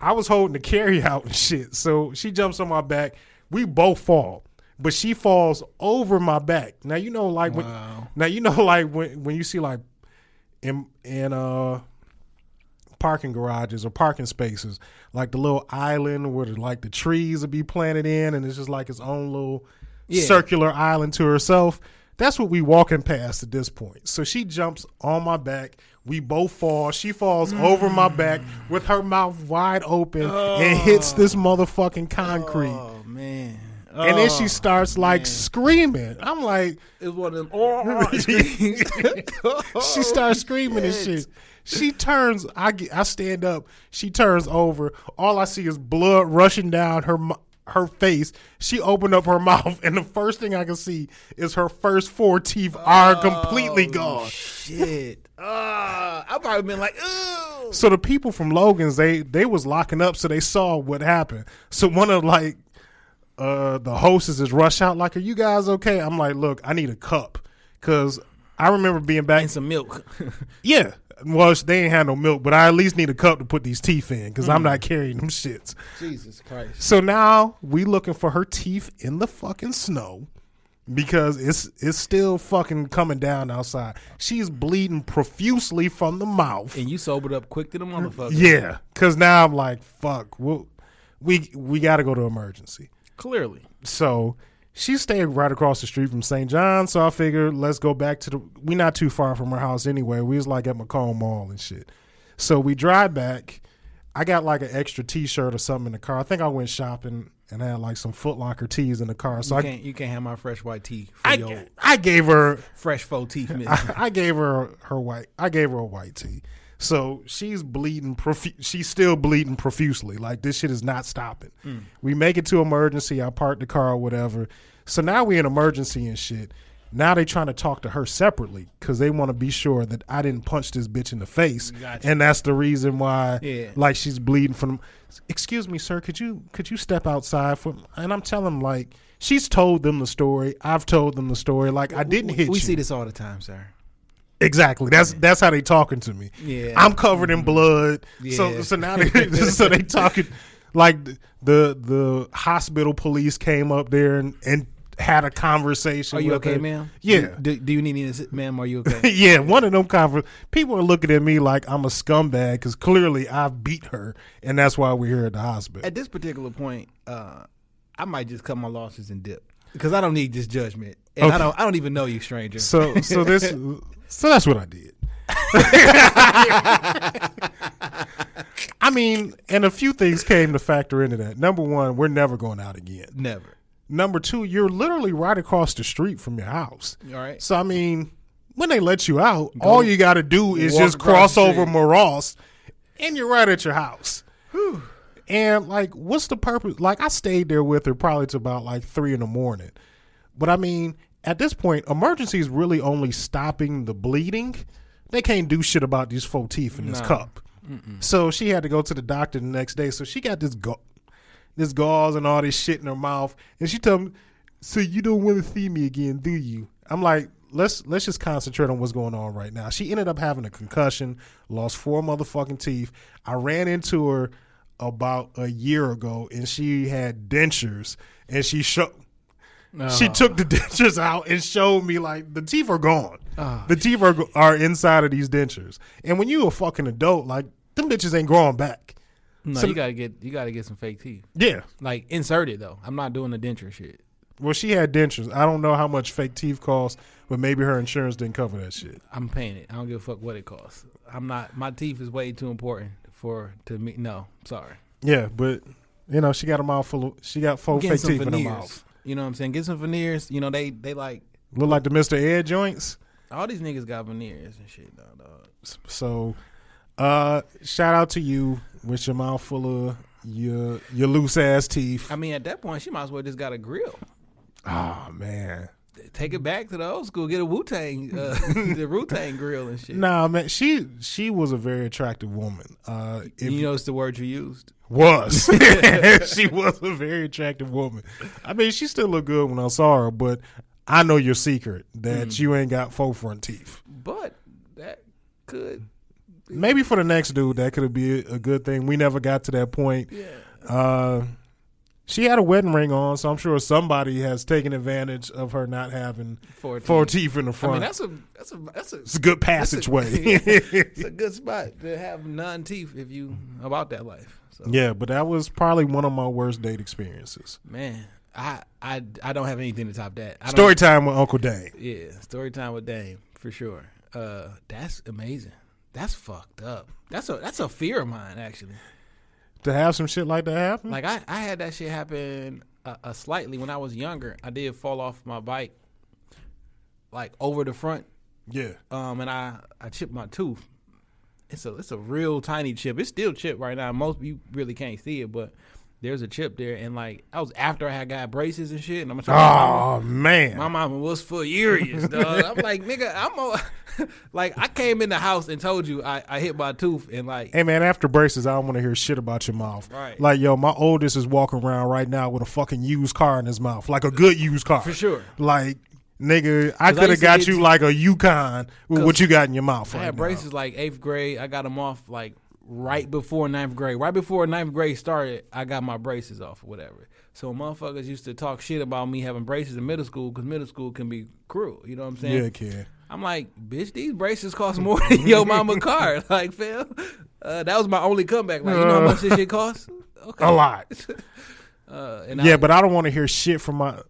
I was holding the carry out and shit. So she jumps on my back. We both fall. But she falls over my back. Now you know like when now you know like when when you see like in in uh parking garages or parking spaces, like the little island where the, like the trees would be planted in and it's just like its own little Yeah. circular island to herself. That's what we walking past at this point. So she jumps on my back. We both fall. She falls over my mm. back with her mouth wide open and oh. hits this motherfucking concrete. Oh man. and then Oh, she starts like screaming. I'm like, It's one of them. Oh, oh, oh she starts screaming and shit. She turns. I get, I stand up. She turns over. All I see is blood rushing down her her face. She opened up her mouth, and the first thing I can see is her first four teeth are completely gone. Shit. Uh, I probably been like, ooh. So the people from Logan's, they they was locking up, so they saw what happened. So one of like uh the hostess is rush out like, "Are you guys okay?" I'm like, "Look, I need a cup," because I remember being back. And some milk. Yeah. Well, they ain't had no milk, but I at least need a cup to put these teeth in because Mm. I'm not carrying them shits. Jesus Christ. So now we looking for her teeth in the fucking snow because it's it's still fucking coming down outside. She's bleeding profusely from the mouth. And you sobered up quick to the motherfucker. Yeah, because now I'm like, fuck, we we we got to go to emergency. Clearly. So she stayed right across the street from St. John. So I figured let's go back to the. We not too far from her house anyway. We was like at Macomb Mall and shit. So we drive back. I got like an extra T-shirt or something in the car. I think I went shopping and had like some Foot Locker tees in the car. So You I, can't you can't have my fresh white tea for I, your I gave her fresh faux teeth, miss. I gave her her white. I gave her a white tee. So she's bleeding. Profu- she's still bleeding profusely. Like this shit is not stopping. Hmm. We make it to emergency. I park the car or whatever. So now we in emergency and shit. Now they trying to talk to her separately because they want to be sure that I didn't punch this bitch in the face, Gotcha. and that's the reason why, Yeah. like she's bleeding from. Excuse me, sir. Could you could you step outside for? And I'm telling them like she's told them the story. I've told them the story. Like I didn't hit We you. see this all the time, sir. Exactly. That's that's how they talking to me. Yeah. I'm covered in blood. So Yeah. so so now they so they talking like the the hospital police came up there and, and had a conversation. Are you okay, her. ma'am? Yeah. Do, do you need any ma'am? Are you okay? yeah, one of them conver- people are looking at me like I'm a scumbag because clearly I've beat her, and that's why we're here at the hospital. At this particular point, uh, I might just cut my losses and dip because I don't need this judgment, and Okay. I don't. I don't even know you, stranger. So so this so that's what I did. I mean, and a few things came to factor into that. Number one, we're never going out again. Never. Number two, you're literally right across the street from your house. All right. So I mean, when they let you out, all you got to do is just cross over. Moross, and you're right at your house. And like, what's the purpose? Like, I stayed there with her probably to about like three in the morning. But I mean, at this point, emergency is really only stopping the bleeding. They can't do shit about these four teeth in this No. cup. So she had to go to the doctor the next day. So she got this ga- this gauze and all this shit in her mouth, and she told me, "So you don't want to see me again, do you?" I'm like, "Let's let's just concentrate on what's going on right now." She ended up having a concussion, lost four motherfucking teeth. I ran into her about a year ago, and she had dentures, and she showed. She uh. took the dentures out and showed me like the teeth are gone. Uh. the teeth are are inside of these dentures. And when you a fucking adult, like them bitches ain't growing back. No, So- you gotta get you gotta get some fake teeth. Yeah. Like insert it though. I'm not doing the denture shit. Well, she had dentures. I don't know how much fake teeth cost, but maybe her insurance didn't cover that shit. I'm paying it. I don't give a fuck what it costs. I'm not. My teeth is way too important for to me. No, sorry. Yeah, but you know she got a mouth full. Of, she got four Getting fake teeth in her veneers. mouth. You know what I'm saying? Get some veneers. You know they they like Look like the Mister Ed joints. all these niggas got veneers and shit. Dog, dog. So, uh, shout out to you with your mouth full of your your loose ass teeth. I mean, at that point, she might as well just got a grill. Oh man. Take it back to the old school. Get a Wu Tang, uh, the Wu Tang grill and shit. Nah, man, she she was a very attractive woman. Uh, if you notice the word you used. was she was a very attractive woman. I mean, she still looked good when I saw her, but I know your secret that Mm. you ain't got faux front teeth. But that could. Maybe for the next dude, that could be a good thing. We never got to that point. Yeah. Uh, she had a wedding ring on, so I'm sure somebody has taken advantage of her not having For four teeth in the front. I mean, that's a that's a that's a it's a good passageway. it's a good spot to have none teeth if you about that life. So yeah, but that was probably one of my worst date experiences. man, I I I don't have anything to top that. I Story time with Uncle Dane. Yeah, story time with Dame for sure. Uh, that's amazing. That's fucked up. That's a that's a fear of mine actually. To have some shit like that happen? Like I I had that shit happen uh, uh, slightly when I was younger. I did fall off my bike, like over the front, yeah. um, and I I chipped my tooth. It's a it's a real tiny chip. It's still chipped right now. Most you really can't see it, but there's a chip there. And like I was after I had got braces and shit. And I'm trying. Oh man. My mama was furious, dog. I'm like, nigga, I'm a, like, I came in the house and told you I, I hit my tooth and like, Hey man, after braces, I don't want to hear shit about your mouth. Right. Like yo, my oldest is walking around right now with a fucking used car in his mouth, like a good used car. For sure. Like nigga, I could have got you to- like a Yukon with what you got in your mouth. I right had now. braces like eighth grade. I got them off like right before ninth grade. Right before ninth grade started, I got my braces off or whatever. So motherfuckers used to talk shit about me having braces in middle school because middle school can be cruel. You know what I'm saying? Yeah, kid. I'm like, bitch, these braces cost more than your mama car. Like, fam, uh, that was my only comeback. Like, you know how much this shit costs? Okay. A lot. Uh, and yeah, I, but I don't want to hear shit from my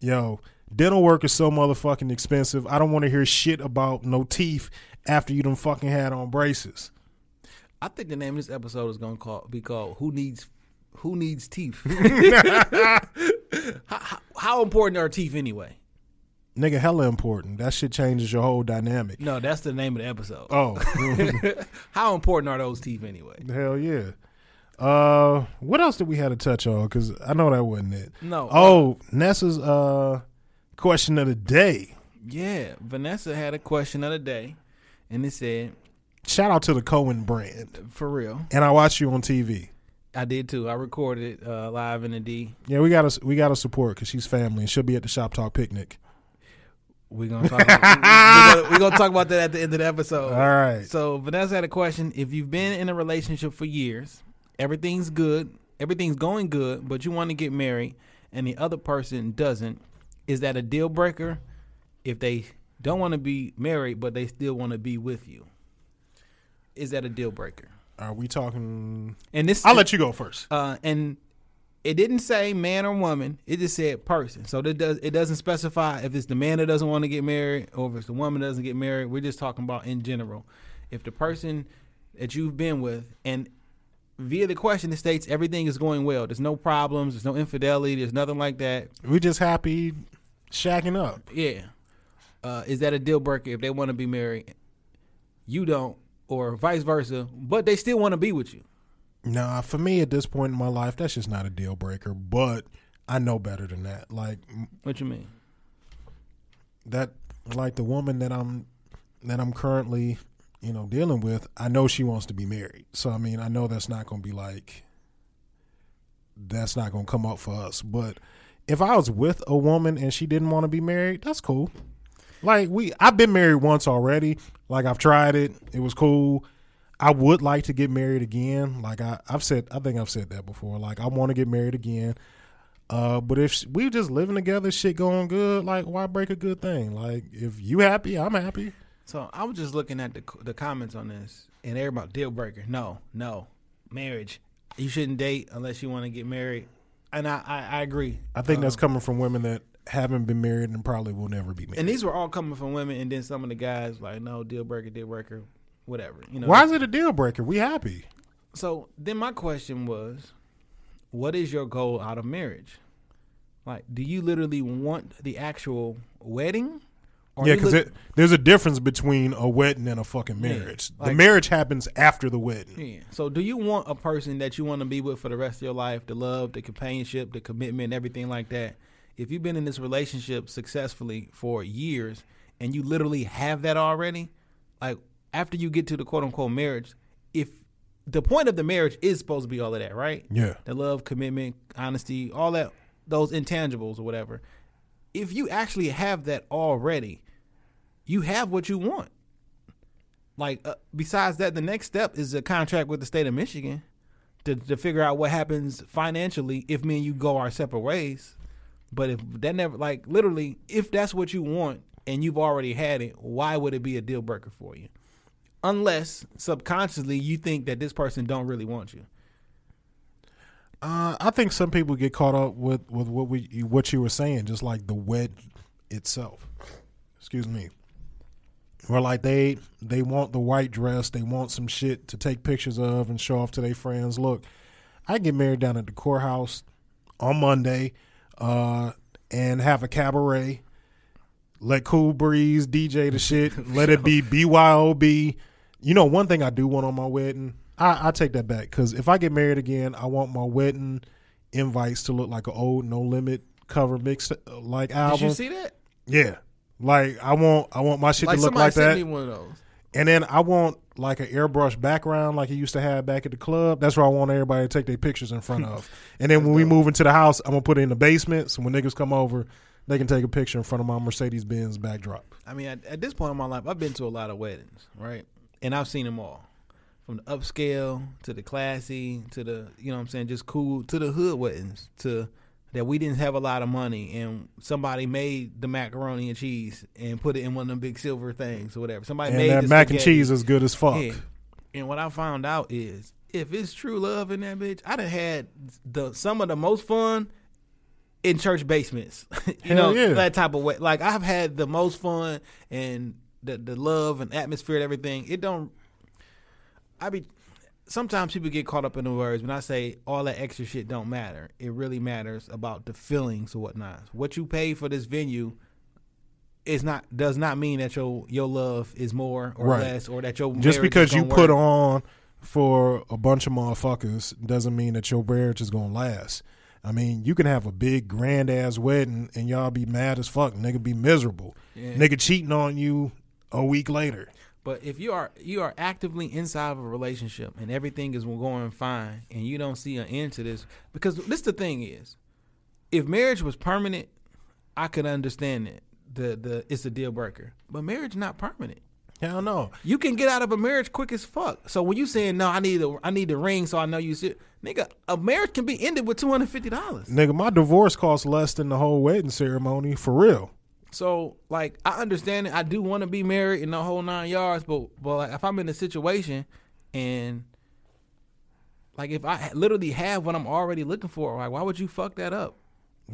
yo. Dental work is so motherfucking expensive. I don't want to hear shit about no teeth after you done fucking had on braces. I think the name of this episode is gonna call be called "Who Needs Who Needs Teeth." how, how, how important are teeth anyway? Nigga, hella important. That shit changes your whole dynamic. No, that's the name of the episode. Oh, How important are those teeth anyway? hell yeah. Uh, what else did we have to touch on? Because I know that wasn't it. No. Oh, Nessa's uh question of the day. Yeah, Vanessa had a question of the day, and it said, Shout out to the Cohen brand. "For real, And I watched you on TV. I did too. I recorded it uh, live in the D. Yeah, we got to we got to support because she's family and she'll be at the Shop Talk picnic. We're gonna talk. About, we're, gonna, we're gonna talk about that at the end of the episode. All right. So Vanessa had a question. If you've been in a relationship for years, everything's good, everything's going good, but you want to get married, and the other person doesn't, is that a deal breaker? If they don't want to be married, but they still want to be with you, is that a deal breaker? Are we talking? And this, I'll let you go first. uh, and it didn't say man or woman. It just said person. So that does it doesn't specify if it's the man that doesn't want to get married or if it's the woman that doesn't get married. We're just talking about in general. If the person that you've been with and via the question it states everything is going well. There's no problems. There's no infidelity. There's nothing like that. We're just happy shacking up. Yeah. Uh, is that a deal breaker if they want to be married? You don't, or vice versa, but they still want to be with you. Nah, for me at this point in my life, that's just not a deal breaker. But I know better than that. Like What you mean? that, like the woman that I'm that I'm currently, you know, dealing with. I know she wants to be married. So I mean, I know that's not going to be like that's not going to come up for us. But if I was with a woman and she didn't want to be married, that's cool. Like we, I've been married once already. Like I've tried it. It was cool. I would like to get married again. Like I, I've said, I think I've said that before. Like I want to get married again. Uh, but if we just living together, shit going good, like why break a good thing? Like if you happy, I'm happy. So I was just looking at the the comments on this, and everybody deal breaker. No, no, marriage. You shouldn't date unless you want to get married. And I, I, I agree. I think that's Um, coming from women that haven't been married and probably will never be married. And these were all coming from women, and then some of the guys like, no, deal breaker, deal breaker, whatever. You know. why is it a deal breaker? We happy. So then my question was, what is your goal out of marriage? Like, do you literally want the actual wedding? Or yeah, because there's a difference between a wedding and a fucking Yeah, marriage. the marriage happens after the wedding. Yeah. So, do you want a person that you want to be with for the rest of your life, the love, the companionship, the commitment, everything like that? If you've been in this relationship successfully for years and you literally have that already, like after you get to the quote unquote marriage, if the point of the marriage is supposed to be all of that, right? Yeah. The love, commitment, honesty, all that, those intangibles or whatever. If you actually have that already, you have what you want. Like uh, besides that, the next step is a contract with the state of Michigan to to figure out what happens financially if me and you go our separate ways. But if that never like literally, if that's what you want and you've already had it, why would it be a deal breaker for you? Unless subconsciously you think that this person don't really want you. Uh, I think some people get caught up with, with what we what you were saying, just like the wed itself. Excuse me. Or like they they want the white dress, they want some shit to take pictures of and show off to their friends. Look, I get married down at the courthouse on Monday, uh, and have a cabaret. Let Cool Breeze DJ the shit. Let it be BYOB. You know, one thing I do want on my wedding, I, I take that back because if I get married again, I want my wedding invites to look like an old No Limit cover mix uh, like album. Did you see that? Yeah, like I want I want my shit Like to look like sent that, me one of those. And then I want like an airbrush background like it used to have back at the club. That's where I want everybody to take their pictures in front of. and then when we move into the house, I'm gonna put it in the basement so when niggas come over, they can take a picture in front of my Mercedes Benz backdrop. I mean, at, at this point in my life, I've been to a lot of weddings, right? And I've seen them all, from the upscale to the classy to the, you know, what I'm saying, just cool to the hood weddings to that we didn't have a lot of money and somebody made the macaroni and cheese and put it in one of them big silver things or whatever. Somebody And made that mac and cheese is good as fuck. Yeah. And what I found out is if it's true love in that bitch, I'd have had the some of the most fun in church basements. you Hell know, yeah. that type of way. Like I've had the most fun and the the love and atmosphere and everything. It don't I be sometimes people get caught up in the words when I say all that extra shit don't matter. It really matters about the feelings or whatnot. What you pay for this venue is not does not mean that your your love is more or Right. less or that your Just because you gonna put on for a bunch of motherfuckers doesn't mean that your marriage is gonna last. I mean, you can have a big grand ass wedding and y'all be mad as fuck. Nigga be miserable. Yeah. Nigga cheating on you a week later. But if you are you are actively inside of a relationship and everything is going fine and you don't see an end to this, because this the thing is, if marriage was permanent, I could understand it. The the it's a deal breaker. But marriage not permanent. Hell no. You can get out of a marriage quick as fuck. So when you saying no, I need a I need the ring so I know you nigga, a marriage can be ended with two hundred fifty dollars. Nigga, my divorce cost less than the whole wedding ceremony for real. So like I understand it. I do want to be married in the whole nine yards, but but like, if I'm in a situation and like if I literally have what I'm already looking for, like why would you fuck that up?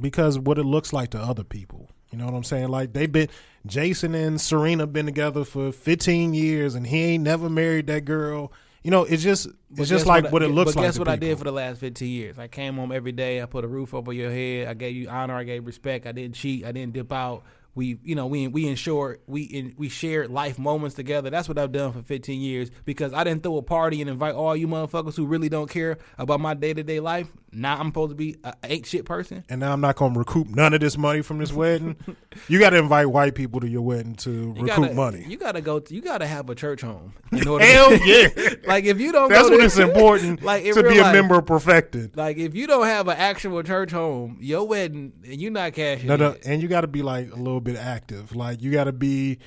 because what it looks like to other people. You know what I'm saying? Like they've been Jason and Serena been together for 15 years, and he ain't never married that girl. You know, it's just it's But just like I- what, it looks but like. guess what I did for the last 15 years? I came home every day. I put a roof over your head. I gave you honor. I gave respect. I didn't cheat. I didn't dip out. We, you know, we we ensured we in, we shared life moments together. That's what I've done for 15 years because I didn't throw a party and invite all you motherfuckers who really don't care about my day to day life. Now I'm supposed to be a ain't shit person. and now I'm not going to recoup none of this money from this wedding. you got to invite white people to your wedding to You recoup gotta, money. You gotta go. To, you gotta have a church home. In order Hell yeah. like if you don't, That's go to, it's important like to be a life, member of Perfected. Like if you don't have an actual church home, your wedding, and you're not cashing. No, no, and you got to be like a little bit active. Like you got to be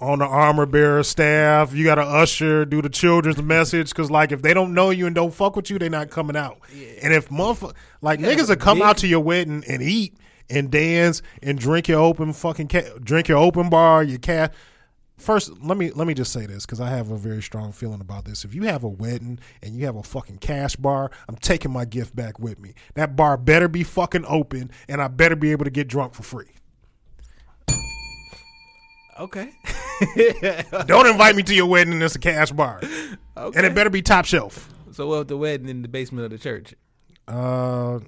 on the armor bearer staff. You got to usher, do the children's message. Because like if they don't know you and don't fuck with you, they're not coming out. And if motherfucker like niggas will come big- out to your wedding and eat and dance and drink your open fucking ca- drink your open bar, your cat. First, let me let me just say this because I have a very strong feeling about this. If you have a wedding and you have a fucking cash bar, I'm taking my gift back with me. That bar better be fucking open, and I better be able to get drunk for free. Okay. Don't invite me to your wedding and it's a cash bar. And it better be top shelf. so what if the wedding in the basement of the church? Uh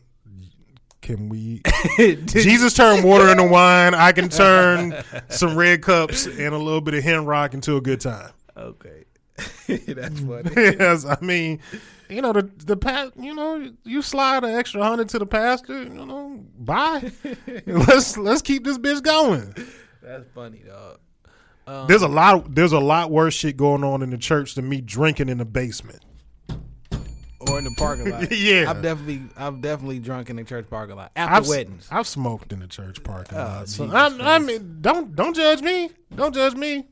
can we Jesus turned water into wine. I can turn some red cups and a little bit of hen rock into a good time. Okay. That's funny. yes, I mean, you know the the past. You know, you slide an extra hundred to the pastor. You know, bye. let's let's keep this bitch going. That's funny, dog. There's a lot. There's a lot worse shit going on in the church than me drinking in the basement. Or in the parking lot. Yeah. I've definitely, I've definitely drunk in the church parking lot after I've, weddings. I've smoked in the church parking Oh, lot. So I'm, I mean, don't don't judge me. Don't judge me.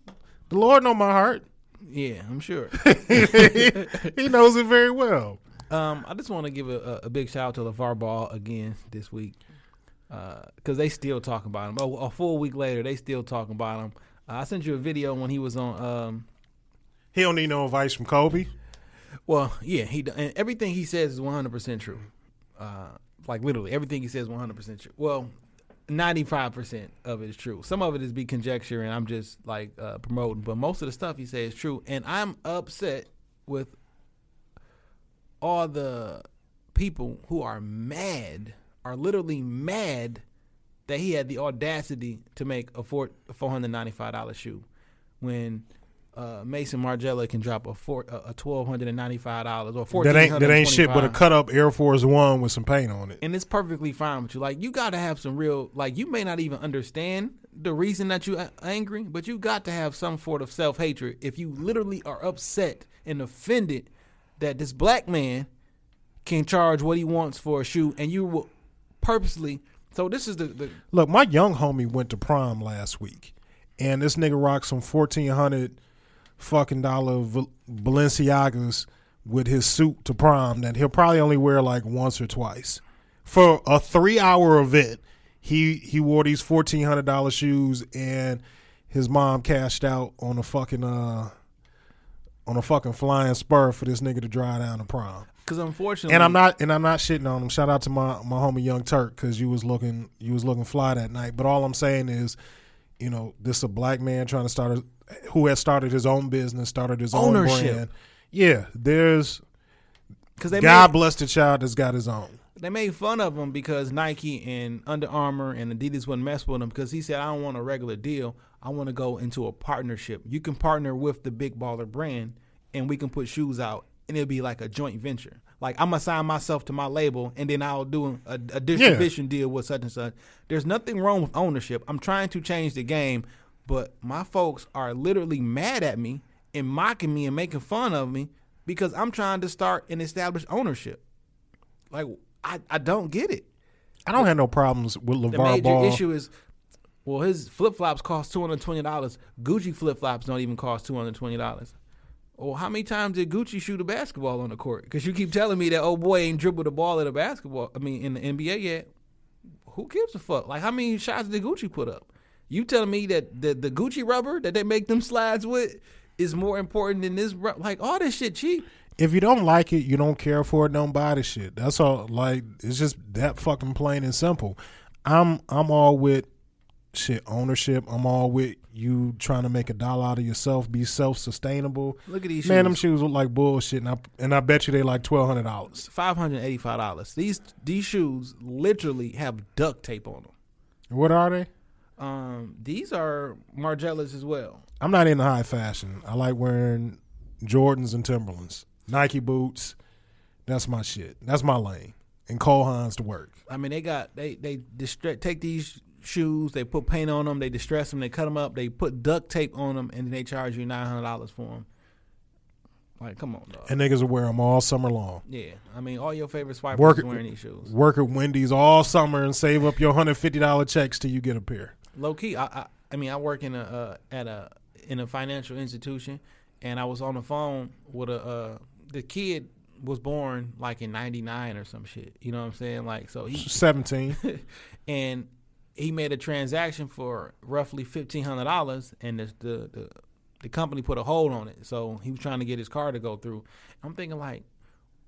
The Lord know my heart. Yeah, I'm sure. he knows it very well. Um, I just want to give a, a, big shout out to LeVar Ball again this week because they still talking about him. Oh, a full week later, they still talking about him. I sent you a video when he was on. Um, He don't need no advice from Kobe. well, yeah, he and everything he says is 100 percent true. Uh, like literally everything he says 100 percent true. Well, 95 percent of it is true. Some of it is be conjecture, and I'm just like uh, promoting. But most of the stuff he says is true, and I'm upset with all the people who are mad, are literally mad that he had the audacity to make a four four hundred ninety five dollar shoe when uh, Maison Margiela can drop a four a twelve hundred and ninety five dollars or fourteen That ain't that ain't shit but a cut up Air Force One with some paint on it. and it's perfectly fine with you. Like you got to have some real like you may not even understand the reason that you are angry, but you got to have some sort of self hatred if you literally are upset and offended that this black man can charge what he wants for a shoe, and you will purposely. So this is the, the Look, my young homie went to prom last week, and this nigga rocked some fourteen hundred fucking dollar Balenciagas with his suit to prom that he'll probably only wear like once or twice for a three hour event. He he wore these fourteen hundred dollar shoes, and his mom cashed out on a fucking uh on a fucking flying spur for this nigga to drive down to prom. Because unfortunately, And I'm not and I'm not shitting on him. Shout out to my my homie Young Turk because you was looking you was looking fly that night. But all I'm saying is, you know, this is a black man trying to start a, who has started his own business, started his Ownership. own brand. Yeah, there's because they God made, bless the child that's got his own. they made fun of him because Nike and Under Armour and Adidas wouldn't mess with him because he said, "I don't want a regular deal. I want to go into a partnership. You can partner with the big baller brand, and we can put shoes out and it'll be like a joint venture. Like I'm gonna sign myself to my label, and then I'll do a, a distribution deal with such and such. There's nothing wrong with ownership. I'm trying to change the game, but my folks are literally mad at me and mocking me and making fun of me because I'm trying to start and establish ownership. Like I, I don't get it. I don't have no problems with LeVar The major Ball. issue is, well, his flip flops cost two hundred twenty dollars. Gucci flip flops don't even cost two hundred twenty dollars. Well, how many times did Gucci shoot a basketball on the court? Because you keep telling me that oh boy ain't dribbled the ball at a basketball. I mean, in the NBA yet. Who gives a fuck? Like how many shots did Gucci put up? You telling me that the the Gucci rubber that they make them slides with is more important than this? Like all this shit cheap. if you don't like it, you don't care for it, don't buy the shit. That's all. Like it's just that fucking plain and simple. I'm I'm all with shit ownership. I'm all with you trying to make a dollar out of yourself, be self sustainable. Look at these Man, them shoes. shoes look like bullshit, and I and I bet you they like twelve hundred dollars. Five hundred eighty five dollars. These these shoes literally have duct tape on them. What are they? Um, these are Margielas as well. I'm not into high fashion. I like wearing Jordans and Timberlands, Nike boots. That's my shit. That's my lane. And Cole Haans to work. I mean, they got they they take these shoes, they put paint on them, they distress them, they cut them up, they put duct tape on them, and then they charge you nine hundred dollars for them. Like, come on, dog. And niggas will wear them all summer long. yeah, I mean, all your favorite swipers Work is wearing these shoes. Work at Wendy's all summer and save up your hundred fifty dollar checks till you get a pair. Low key, I, I I mean, I work in a uh, at a in a financial institution, and I was on the phone with a uh, the kid was born like in '99 or some shit. You know what I'm saying? Like, so he Seventeen. and he made a transaction for roughly fifteen hundred dollars, and the, the the the company put a hold on it. So he was trying to get his car to go through. I'm thinking like,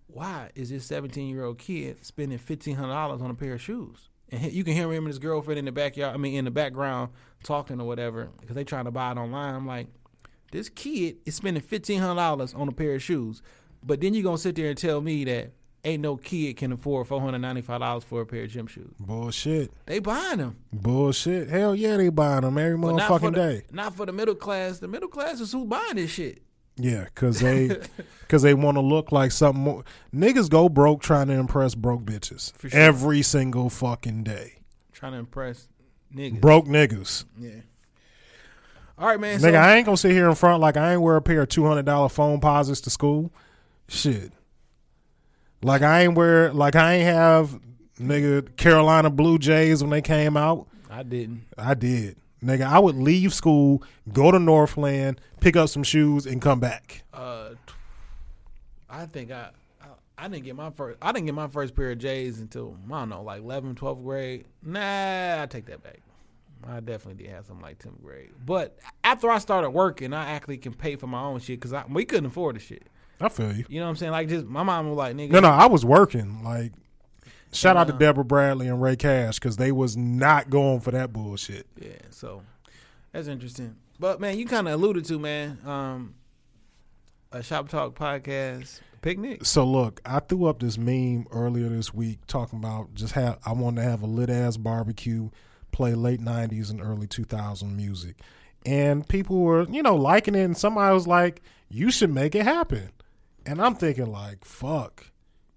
why is this seventeen year old kid spending fifteen hundred dollars on a pair of shoes? And he- you can hear him and his girlfriend in the backyard. I mean, in the background talking or whatever because they trying to buy it online. I'm like, this kid is spending fifteen hundred dollars on a pair of shoes, but then you are gonna sit there and tell me that ain't no kid can afford four hundred ninety five dollars for a pair of gym shoes. Bullshit. They buying them. Bullshit. Hell yeah, they buying them every But motherfucking the, day. Not for the middle class. The middle class is who buying this shit. Yeah, cause they, cause they want to look like something more. Niggas go broke trying to impress broke bitches For sure. every single fucking day. Trying to impress niggas. Broke niggas. Yeah. All right, man. Nigga, so, I ain't gonna sit here in front like I ain't wear a pair of two hundred dollar Foamposites to school. Shit. Like I ain't wear like I ain't have nigga Carolina Blue Jays when they came out. I didn't. I did. Nigga, I would leave school, go to Northland, pick up some shoes, and come back. Uh, I think I, I I didn't get my first. I didn't get my first pair of J's until I don't know, like 11th, 12th grade. Nah, I take that back. I definitely did have some like 10th grade. But after I started working, I actually can pay for my own shit because we couldn't afford the shit. I feel you. You know what I'm saying? Like just my mom was like, nigga, No, no, I was working. Like, shout out to Deborah Bradley and Ray Cash because they was not going for that bullshit. Yeah, so that's interesting. But man, you kind of alluded to man, um, a shop talk podcast picnic. So look, I threw up this meme earlier this week talking about just have I wanted to have a lit ass barbecue, play late '90s and early 2000 music, and people were you know liking it, and somebody was like, "You should make it happen," and I'm thinking like, "Fuck,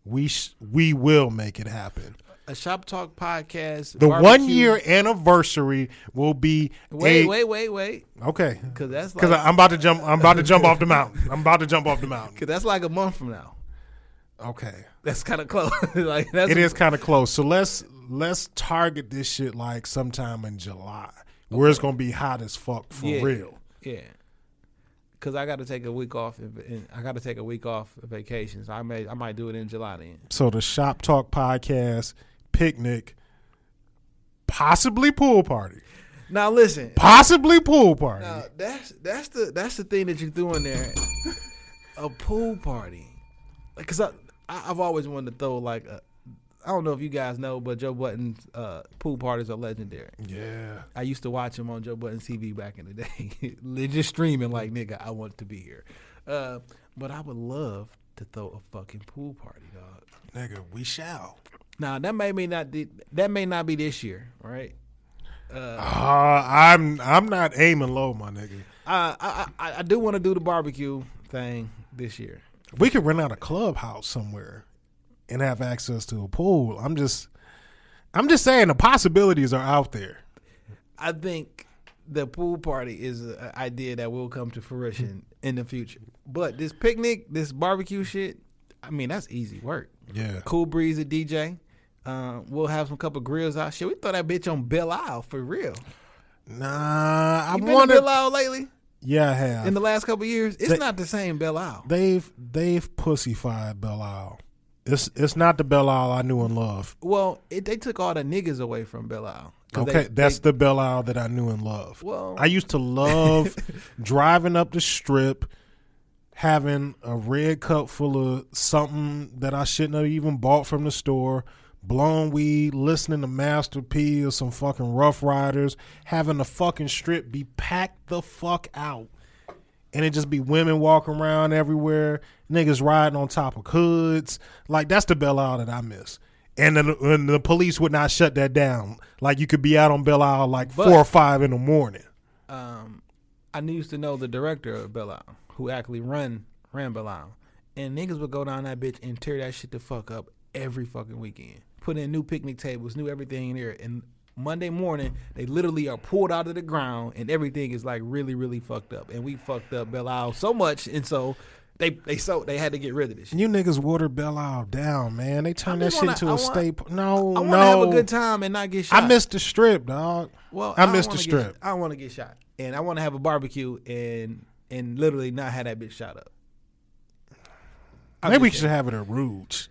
we sh- we will make it happen." A shop talk podcast. The barbecue- one year anniversary will be Wait, a- wait, wait, wait. okay Because that's because like, I'm about to jump. I'm about to jump off the mountain. I'm about to jump off the mountain. cause that's like a month from now. Okay. That's kind of close. like that's It is kind of close. So let's let's target this shit like sometime in July, where it's gonna be hot as fuck for Yeah. real. Yeah. Cause I got to take a week off. And, I got to take a week off of vacation. So I may, I might do it in July then. So the Shop Talk podcast picnic, possibly pool party, Now listen. possibly pool party. Now that's that's the that's the thing that you threw in there. A pool party, because I, I I've always wanted to throw like a, I don't know if you guys know, but Joe Budden's uh, pool parties are legendary. yeah, I used to watch him on Joe Budden's TV back in the day. They're just streaming like nigga, I want to be here. Uh, but I would love to throw a fucking pool party, dog. nigga, we shall. Now that may may not be- that may not be this year, right? Uh, I'm I'm not aiming low, my nigga. I I I, I do want to do the barbecue thing this year. We could rent out a clubhouse somewhere and have access to a pool. I'm just, I'm just saying the possibilities are out there. I think the pool party is an idea that will come to fruition in the future. But this picnic, this barbecue shit, I mean, that's easy work. Yeah. Cool breeze at DJ. Uh, we'll have some couple grills out. Shit, we throw that bitch on Belle Isle for real. Nah, I You been wonder. to Belle Isle lately? Yeah, I have. In the last couple years, it's They- not the same Belle Isle. they've they've pussyfied Belle Isle. It's it's not the Belle Isle I knew and loved. Well, it, they took all the niggas away from Belle Isle. Okay, they- that's they- the Belle Isle that I knew and loved. Well- I used to love driving up the strip, having a red cup full of something that I shouldn't have even bought from the store, blown weed, listening to Master P or some fucking Ruff Ryders, having the fucking strip be packed the fuck out. And it just be women walking around everywhere, niggas riding on top of hoods. Like that's the Belle Isle that I miss. And then and the police would not shut that down. Like you could be out on Belle Isle like But- four or five in the morning. um, I used to know the director of Belle Isle, who actually run ran Belle Isle, and niggas would go down that bitch and tear that shit the fuck up every fucking weekend. Put in new picnic tables, new everything in there, and Monday morning they literally are pulled out of the ground, and everything is like really, really fucked up. And we fucked up Belle Isle so much, and so they they so they had to get rid of this. shit. You niggas water Belle Isle down, man. They turn that shit wanna- into I a state. No, I want no. to have a good time and not get shot. I missed the strip, dog. Well, I don't missed the strip. Get, I want to get shot, and I want to have a barbecue and and literally not have that bitch shot up. I'm Maybe we should have it at Rouge.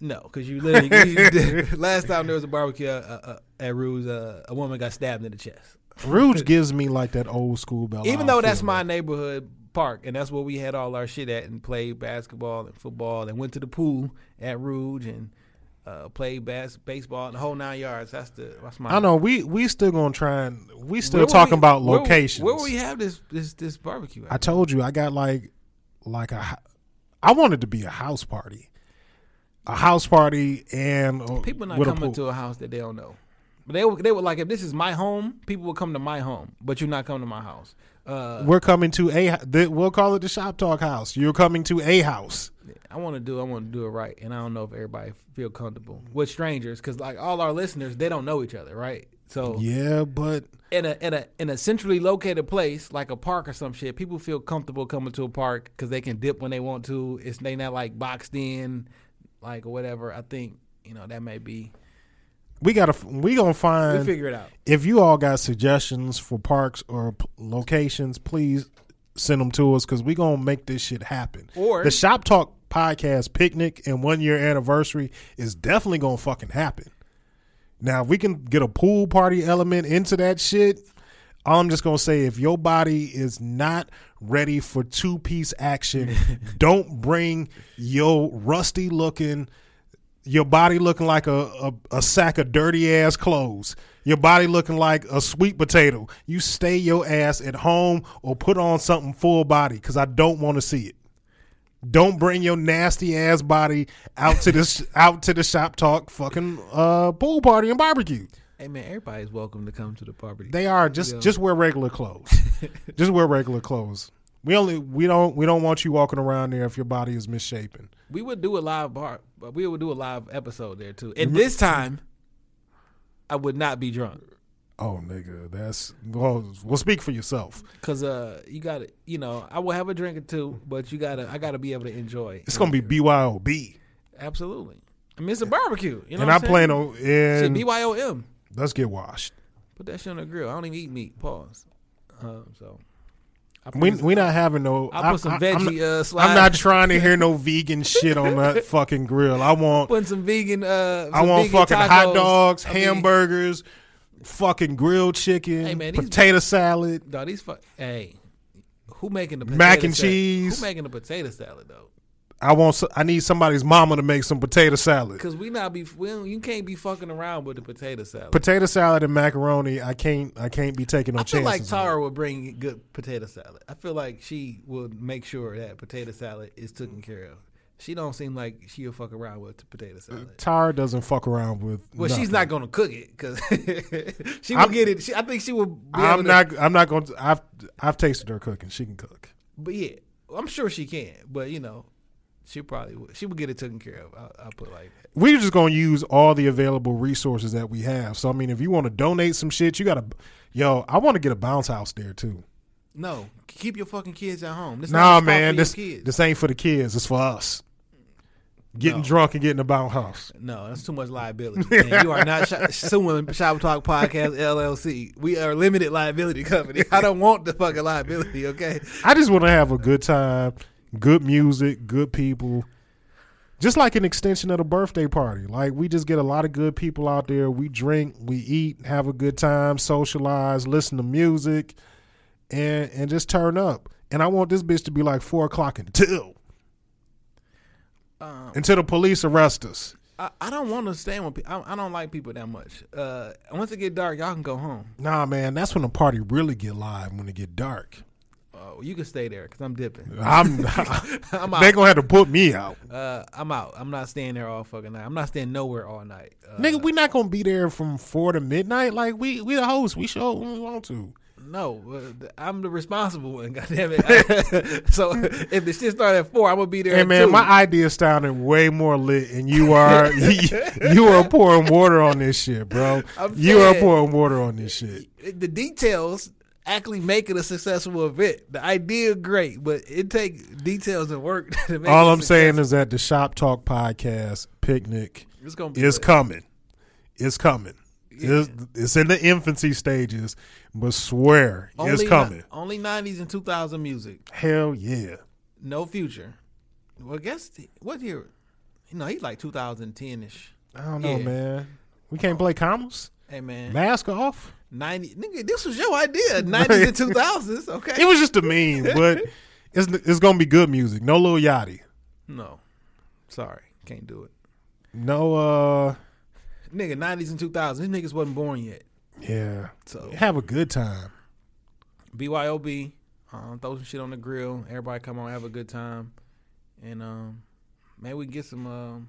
No, because you literally you, last time there was a barbecue uh, uh, at Rouge, uh, a woman got stabbed in the chest. Rouge gives me like that old school Belle Even though that's my neighborhood park, and that's where we had all our shit at, and played basketball and football, and went to the pool at Rouge and uh, played bas- baseball and the whole nine yards. That's the that's my. I know we we still gonna try and we still Where talking we- about where locations. Where, we have this this this barbecue? At? I told you I got like like a I wanted to be a house party, a house party and uh, People not coming to a house that they don't know. But they would, they would like if this is my home, people will come to my home, but you're not coming to my house. Uh, We're coming to a the, we'll call it the shop talk house. You're coming to a house. I want to do I want to do it right, and I don't know if everybody feel comfortable with strangers because like all our listeners, they don't know each other, right? So Yeah, but in a in a in a centrally located place like a park or some shit, people feel comfortable coming to a park because they can dip when they want to. It's they not like boxed in, like or whatever. I think you know that may be. We gotta we gonna find We figure it out. if you all got suggestions for parks or p- locations, please send them to us because we gonna make this shit happen. Or- the Shop Talk podcast picnic and one year anniversary is definitely gonna fucking happen. Now, if we can get a pool party element into that shit, all I'm just gonna say if your body is not ready for two piece action, don't bring your rusty looking your body looking like a, a, a sack of dirty ass clothes. Your body looking like a sweet potato. You stay your ass at home or put on something full body because I don't want to see it. Don't bring your nasty ass body out to this out to the shop talk fucking uh, pool party and barbecue. Hey man, everybody's welcome to come to the party. They are just Yeah. just wear regular clothes. just wear regular clothes. We only we don't we don't want you walking around there if your body is misshapen. we would do a live bar, but we will do a live episode there too. And this time, I would not be drunk. Oh nigga, that's well. Well, speak for yourself. Cause uh, you got to, you know, I will have a drink or two, but you gotta, I gotta be able to enjoy. It's gonna be BYOB, absolutely. I mean, it's a barbecue, you know. and what I'm saying? on. Shit, And BYOM. let's get washed. Put that shit on the grill. I don't even eat meat. Pause. Um, so I We this- we not having no. I'll put some I- I- veggie I'm, not- uh, slide. I'm not trying to hear no vegan shit on that fucking grill. I want putting some vegan. Uh, I want vegan fucking tacos. hot dogs, I mean, hamburgers, fucking grilled chicken, Hey, man, these- potato salad. Dog, these fuck. Hey, who making the potato Mac and salad? cheese. Who making the potato salad though? I want. I need somebody's mama to make some potato salad. Because we not be. We you can't be fucking around with the potato salad. Potato salad and macaroni. I can't. I can't be taking no I feel chances. like. Tara would bring good potato salad. I feel like she would make sure that potato salad is taken care of. She don't seem like she'll fuck around with the potato uh, salad. Tara doesn't fuck around with. Well, she's not going to cook it because she will I'm- get it. She, I think she will. Be I'm to- not. I'm not going to. I've I've tasted her cooking. She can cook. But yeah, I'm sure she can. But you know, She probably would. She would get it taken care of. I'll, I'll put it like that. We're just gonna use all the available resources that we have. So I mean, if you want to donate some shit, you gotta. Yo, I want to get a bounce house there too. No, keep your fucking kids at home. This Nah, not a spot man, this kids. this ain't for the kids. It's for us. Getting No. drunk and getting a bounce house. No, that's too much liability. And you are not sh- suing Shop Talk Podcast LLC. We are a limited liability company. I don't want the fucking liability. Okay. I just want to have a good time, good music, good people. Just like an extension of the birthday party. Like we just get a lot of good people out there. We drink, we eat, have a good time, socialize, listen to music, and and just turn up. And I want this bitch to be like four o'clock until Um, until the police arrest us. I, I don't want to stand with people. I, I don't like people that much. Uh, once it get dark, y'all can go home. Nah, man, that's when the party really get live when it get dark. Uh, you can stay there because I'm dipping. I'm I'm they out. gonna have to put me out. Uh, I'm out. I'm not staying there all fucking night. I'm not staying nowhere all night. Uh, Nigga, we not gonna be there from four to midnight. Like we we the host. We show when we want to. No, uh, I'm the responsible one. Goddamn it! so if the shit started at four, I'm gonna be there. Hey man, two. my idea sounded way more lit, and you are you are pouring water on this shit, bro. I'm You are pouring water on this shit. the details actually make it a successful event. The idea great, but it takes details and work to make. All I'm saying is that the Shop Talk podcast picnic it's gonna is lit. coming. It's coming. It's, it's in the infancy stages, but swear Only it's coming. ni- only '90s and 2000 music, Hell yeah. no future. Well, guess what year? You know, he's like 2010 ish. I don't know, Yeah. man. We can't play commas. Hey man, Mask off. 90 nigga, this was your idea. 90s and 2000s. Okay. It was just a meme, but it's it's gonna be good music. No Lil Yachty. no, sorry, can't do it. No, uh, Nigga, 90s and 2000s. These niggas wasn't born yet. yeah. So Have a good time. BYOB, um, throw some shit on the grill. Everybody come on, have a good time, and um, maybe we can get some. Um,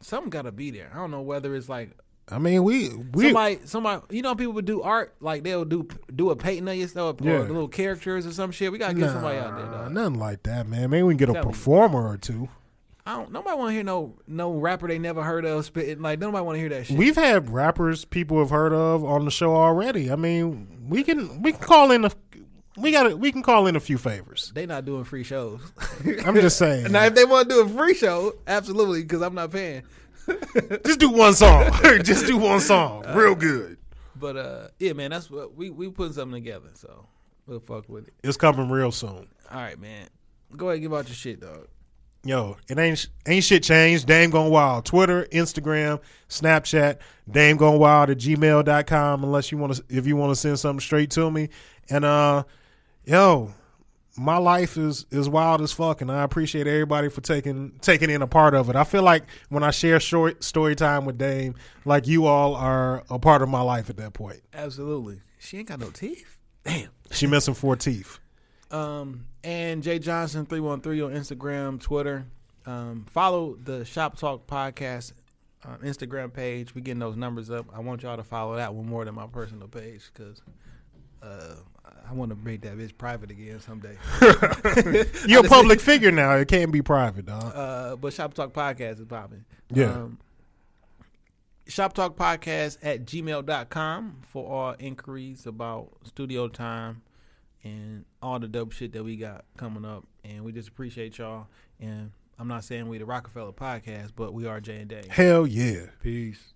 something got to be there. I don't know whether it's like I mean, we we somebody, somebody. You know, people would do art like they'll do do a painting of yourself or Yeah. little characters or some shit. We gotta get somebody out there. Dog. nothing like that, man. Maybe we can get a performer or two. I don't. Nobody want to hear no no rapper they never heard of spitting. Like nobody want to hear that shit. We've had rappers people have heard of on the show already. I mean, we can we can call in a we got we can call in a few favors. they not doing free shows. I'm just saying. now, if they want to do a free show, absolutely, because I'm not paying. just do one song. just do one song. Real good. But uh, yeah, man, that's what we we putting something together. So we'll fuck with it. It's coming real soon. All right, man. Go ahead, and give out your shit, dog. Yo, it ain't ain't shit changed. Dame Gone Wild. Twitter, Instagram, Snapchat, Dame Gone Wild at gmail.com unless you want to if you want to send something straight to me. And uh yo, my life is is wild as fuck and I appreciate everybody for taking taking in a part of it. I feel like when I share short story time with Dame, like you all are a part of my life at that point. Absolutely. She ain't got no teeth. Damn. She missing four teeth. Um, and Jay Johnson three one three on Instagram, Twitter. Um, follow the Shop Talk podcast um, Instagram page. We getting those numbers up. I want y'all to follow that one more than my personal page because uh, I want to make that bitch private again someday. You're a public figure now. It can't be private, dog. Uh, but Shop Talk Podcast is popping. Yeah. Um, Shop Talk Podcast at gmail.com for all inquiries about studio time and all the dope shit that we got coming up. And we just appreciate y'all. And I'm not saying we the Roc-A-Fella podcast, but we are J and Day. Hell yeah. Peace.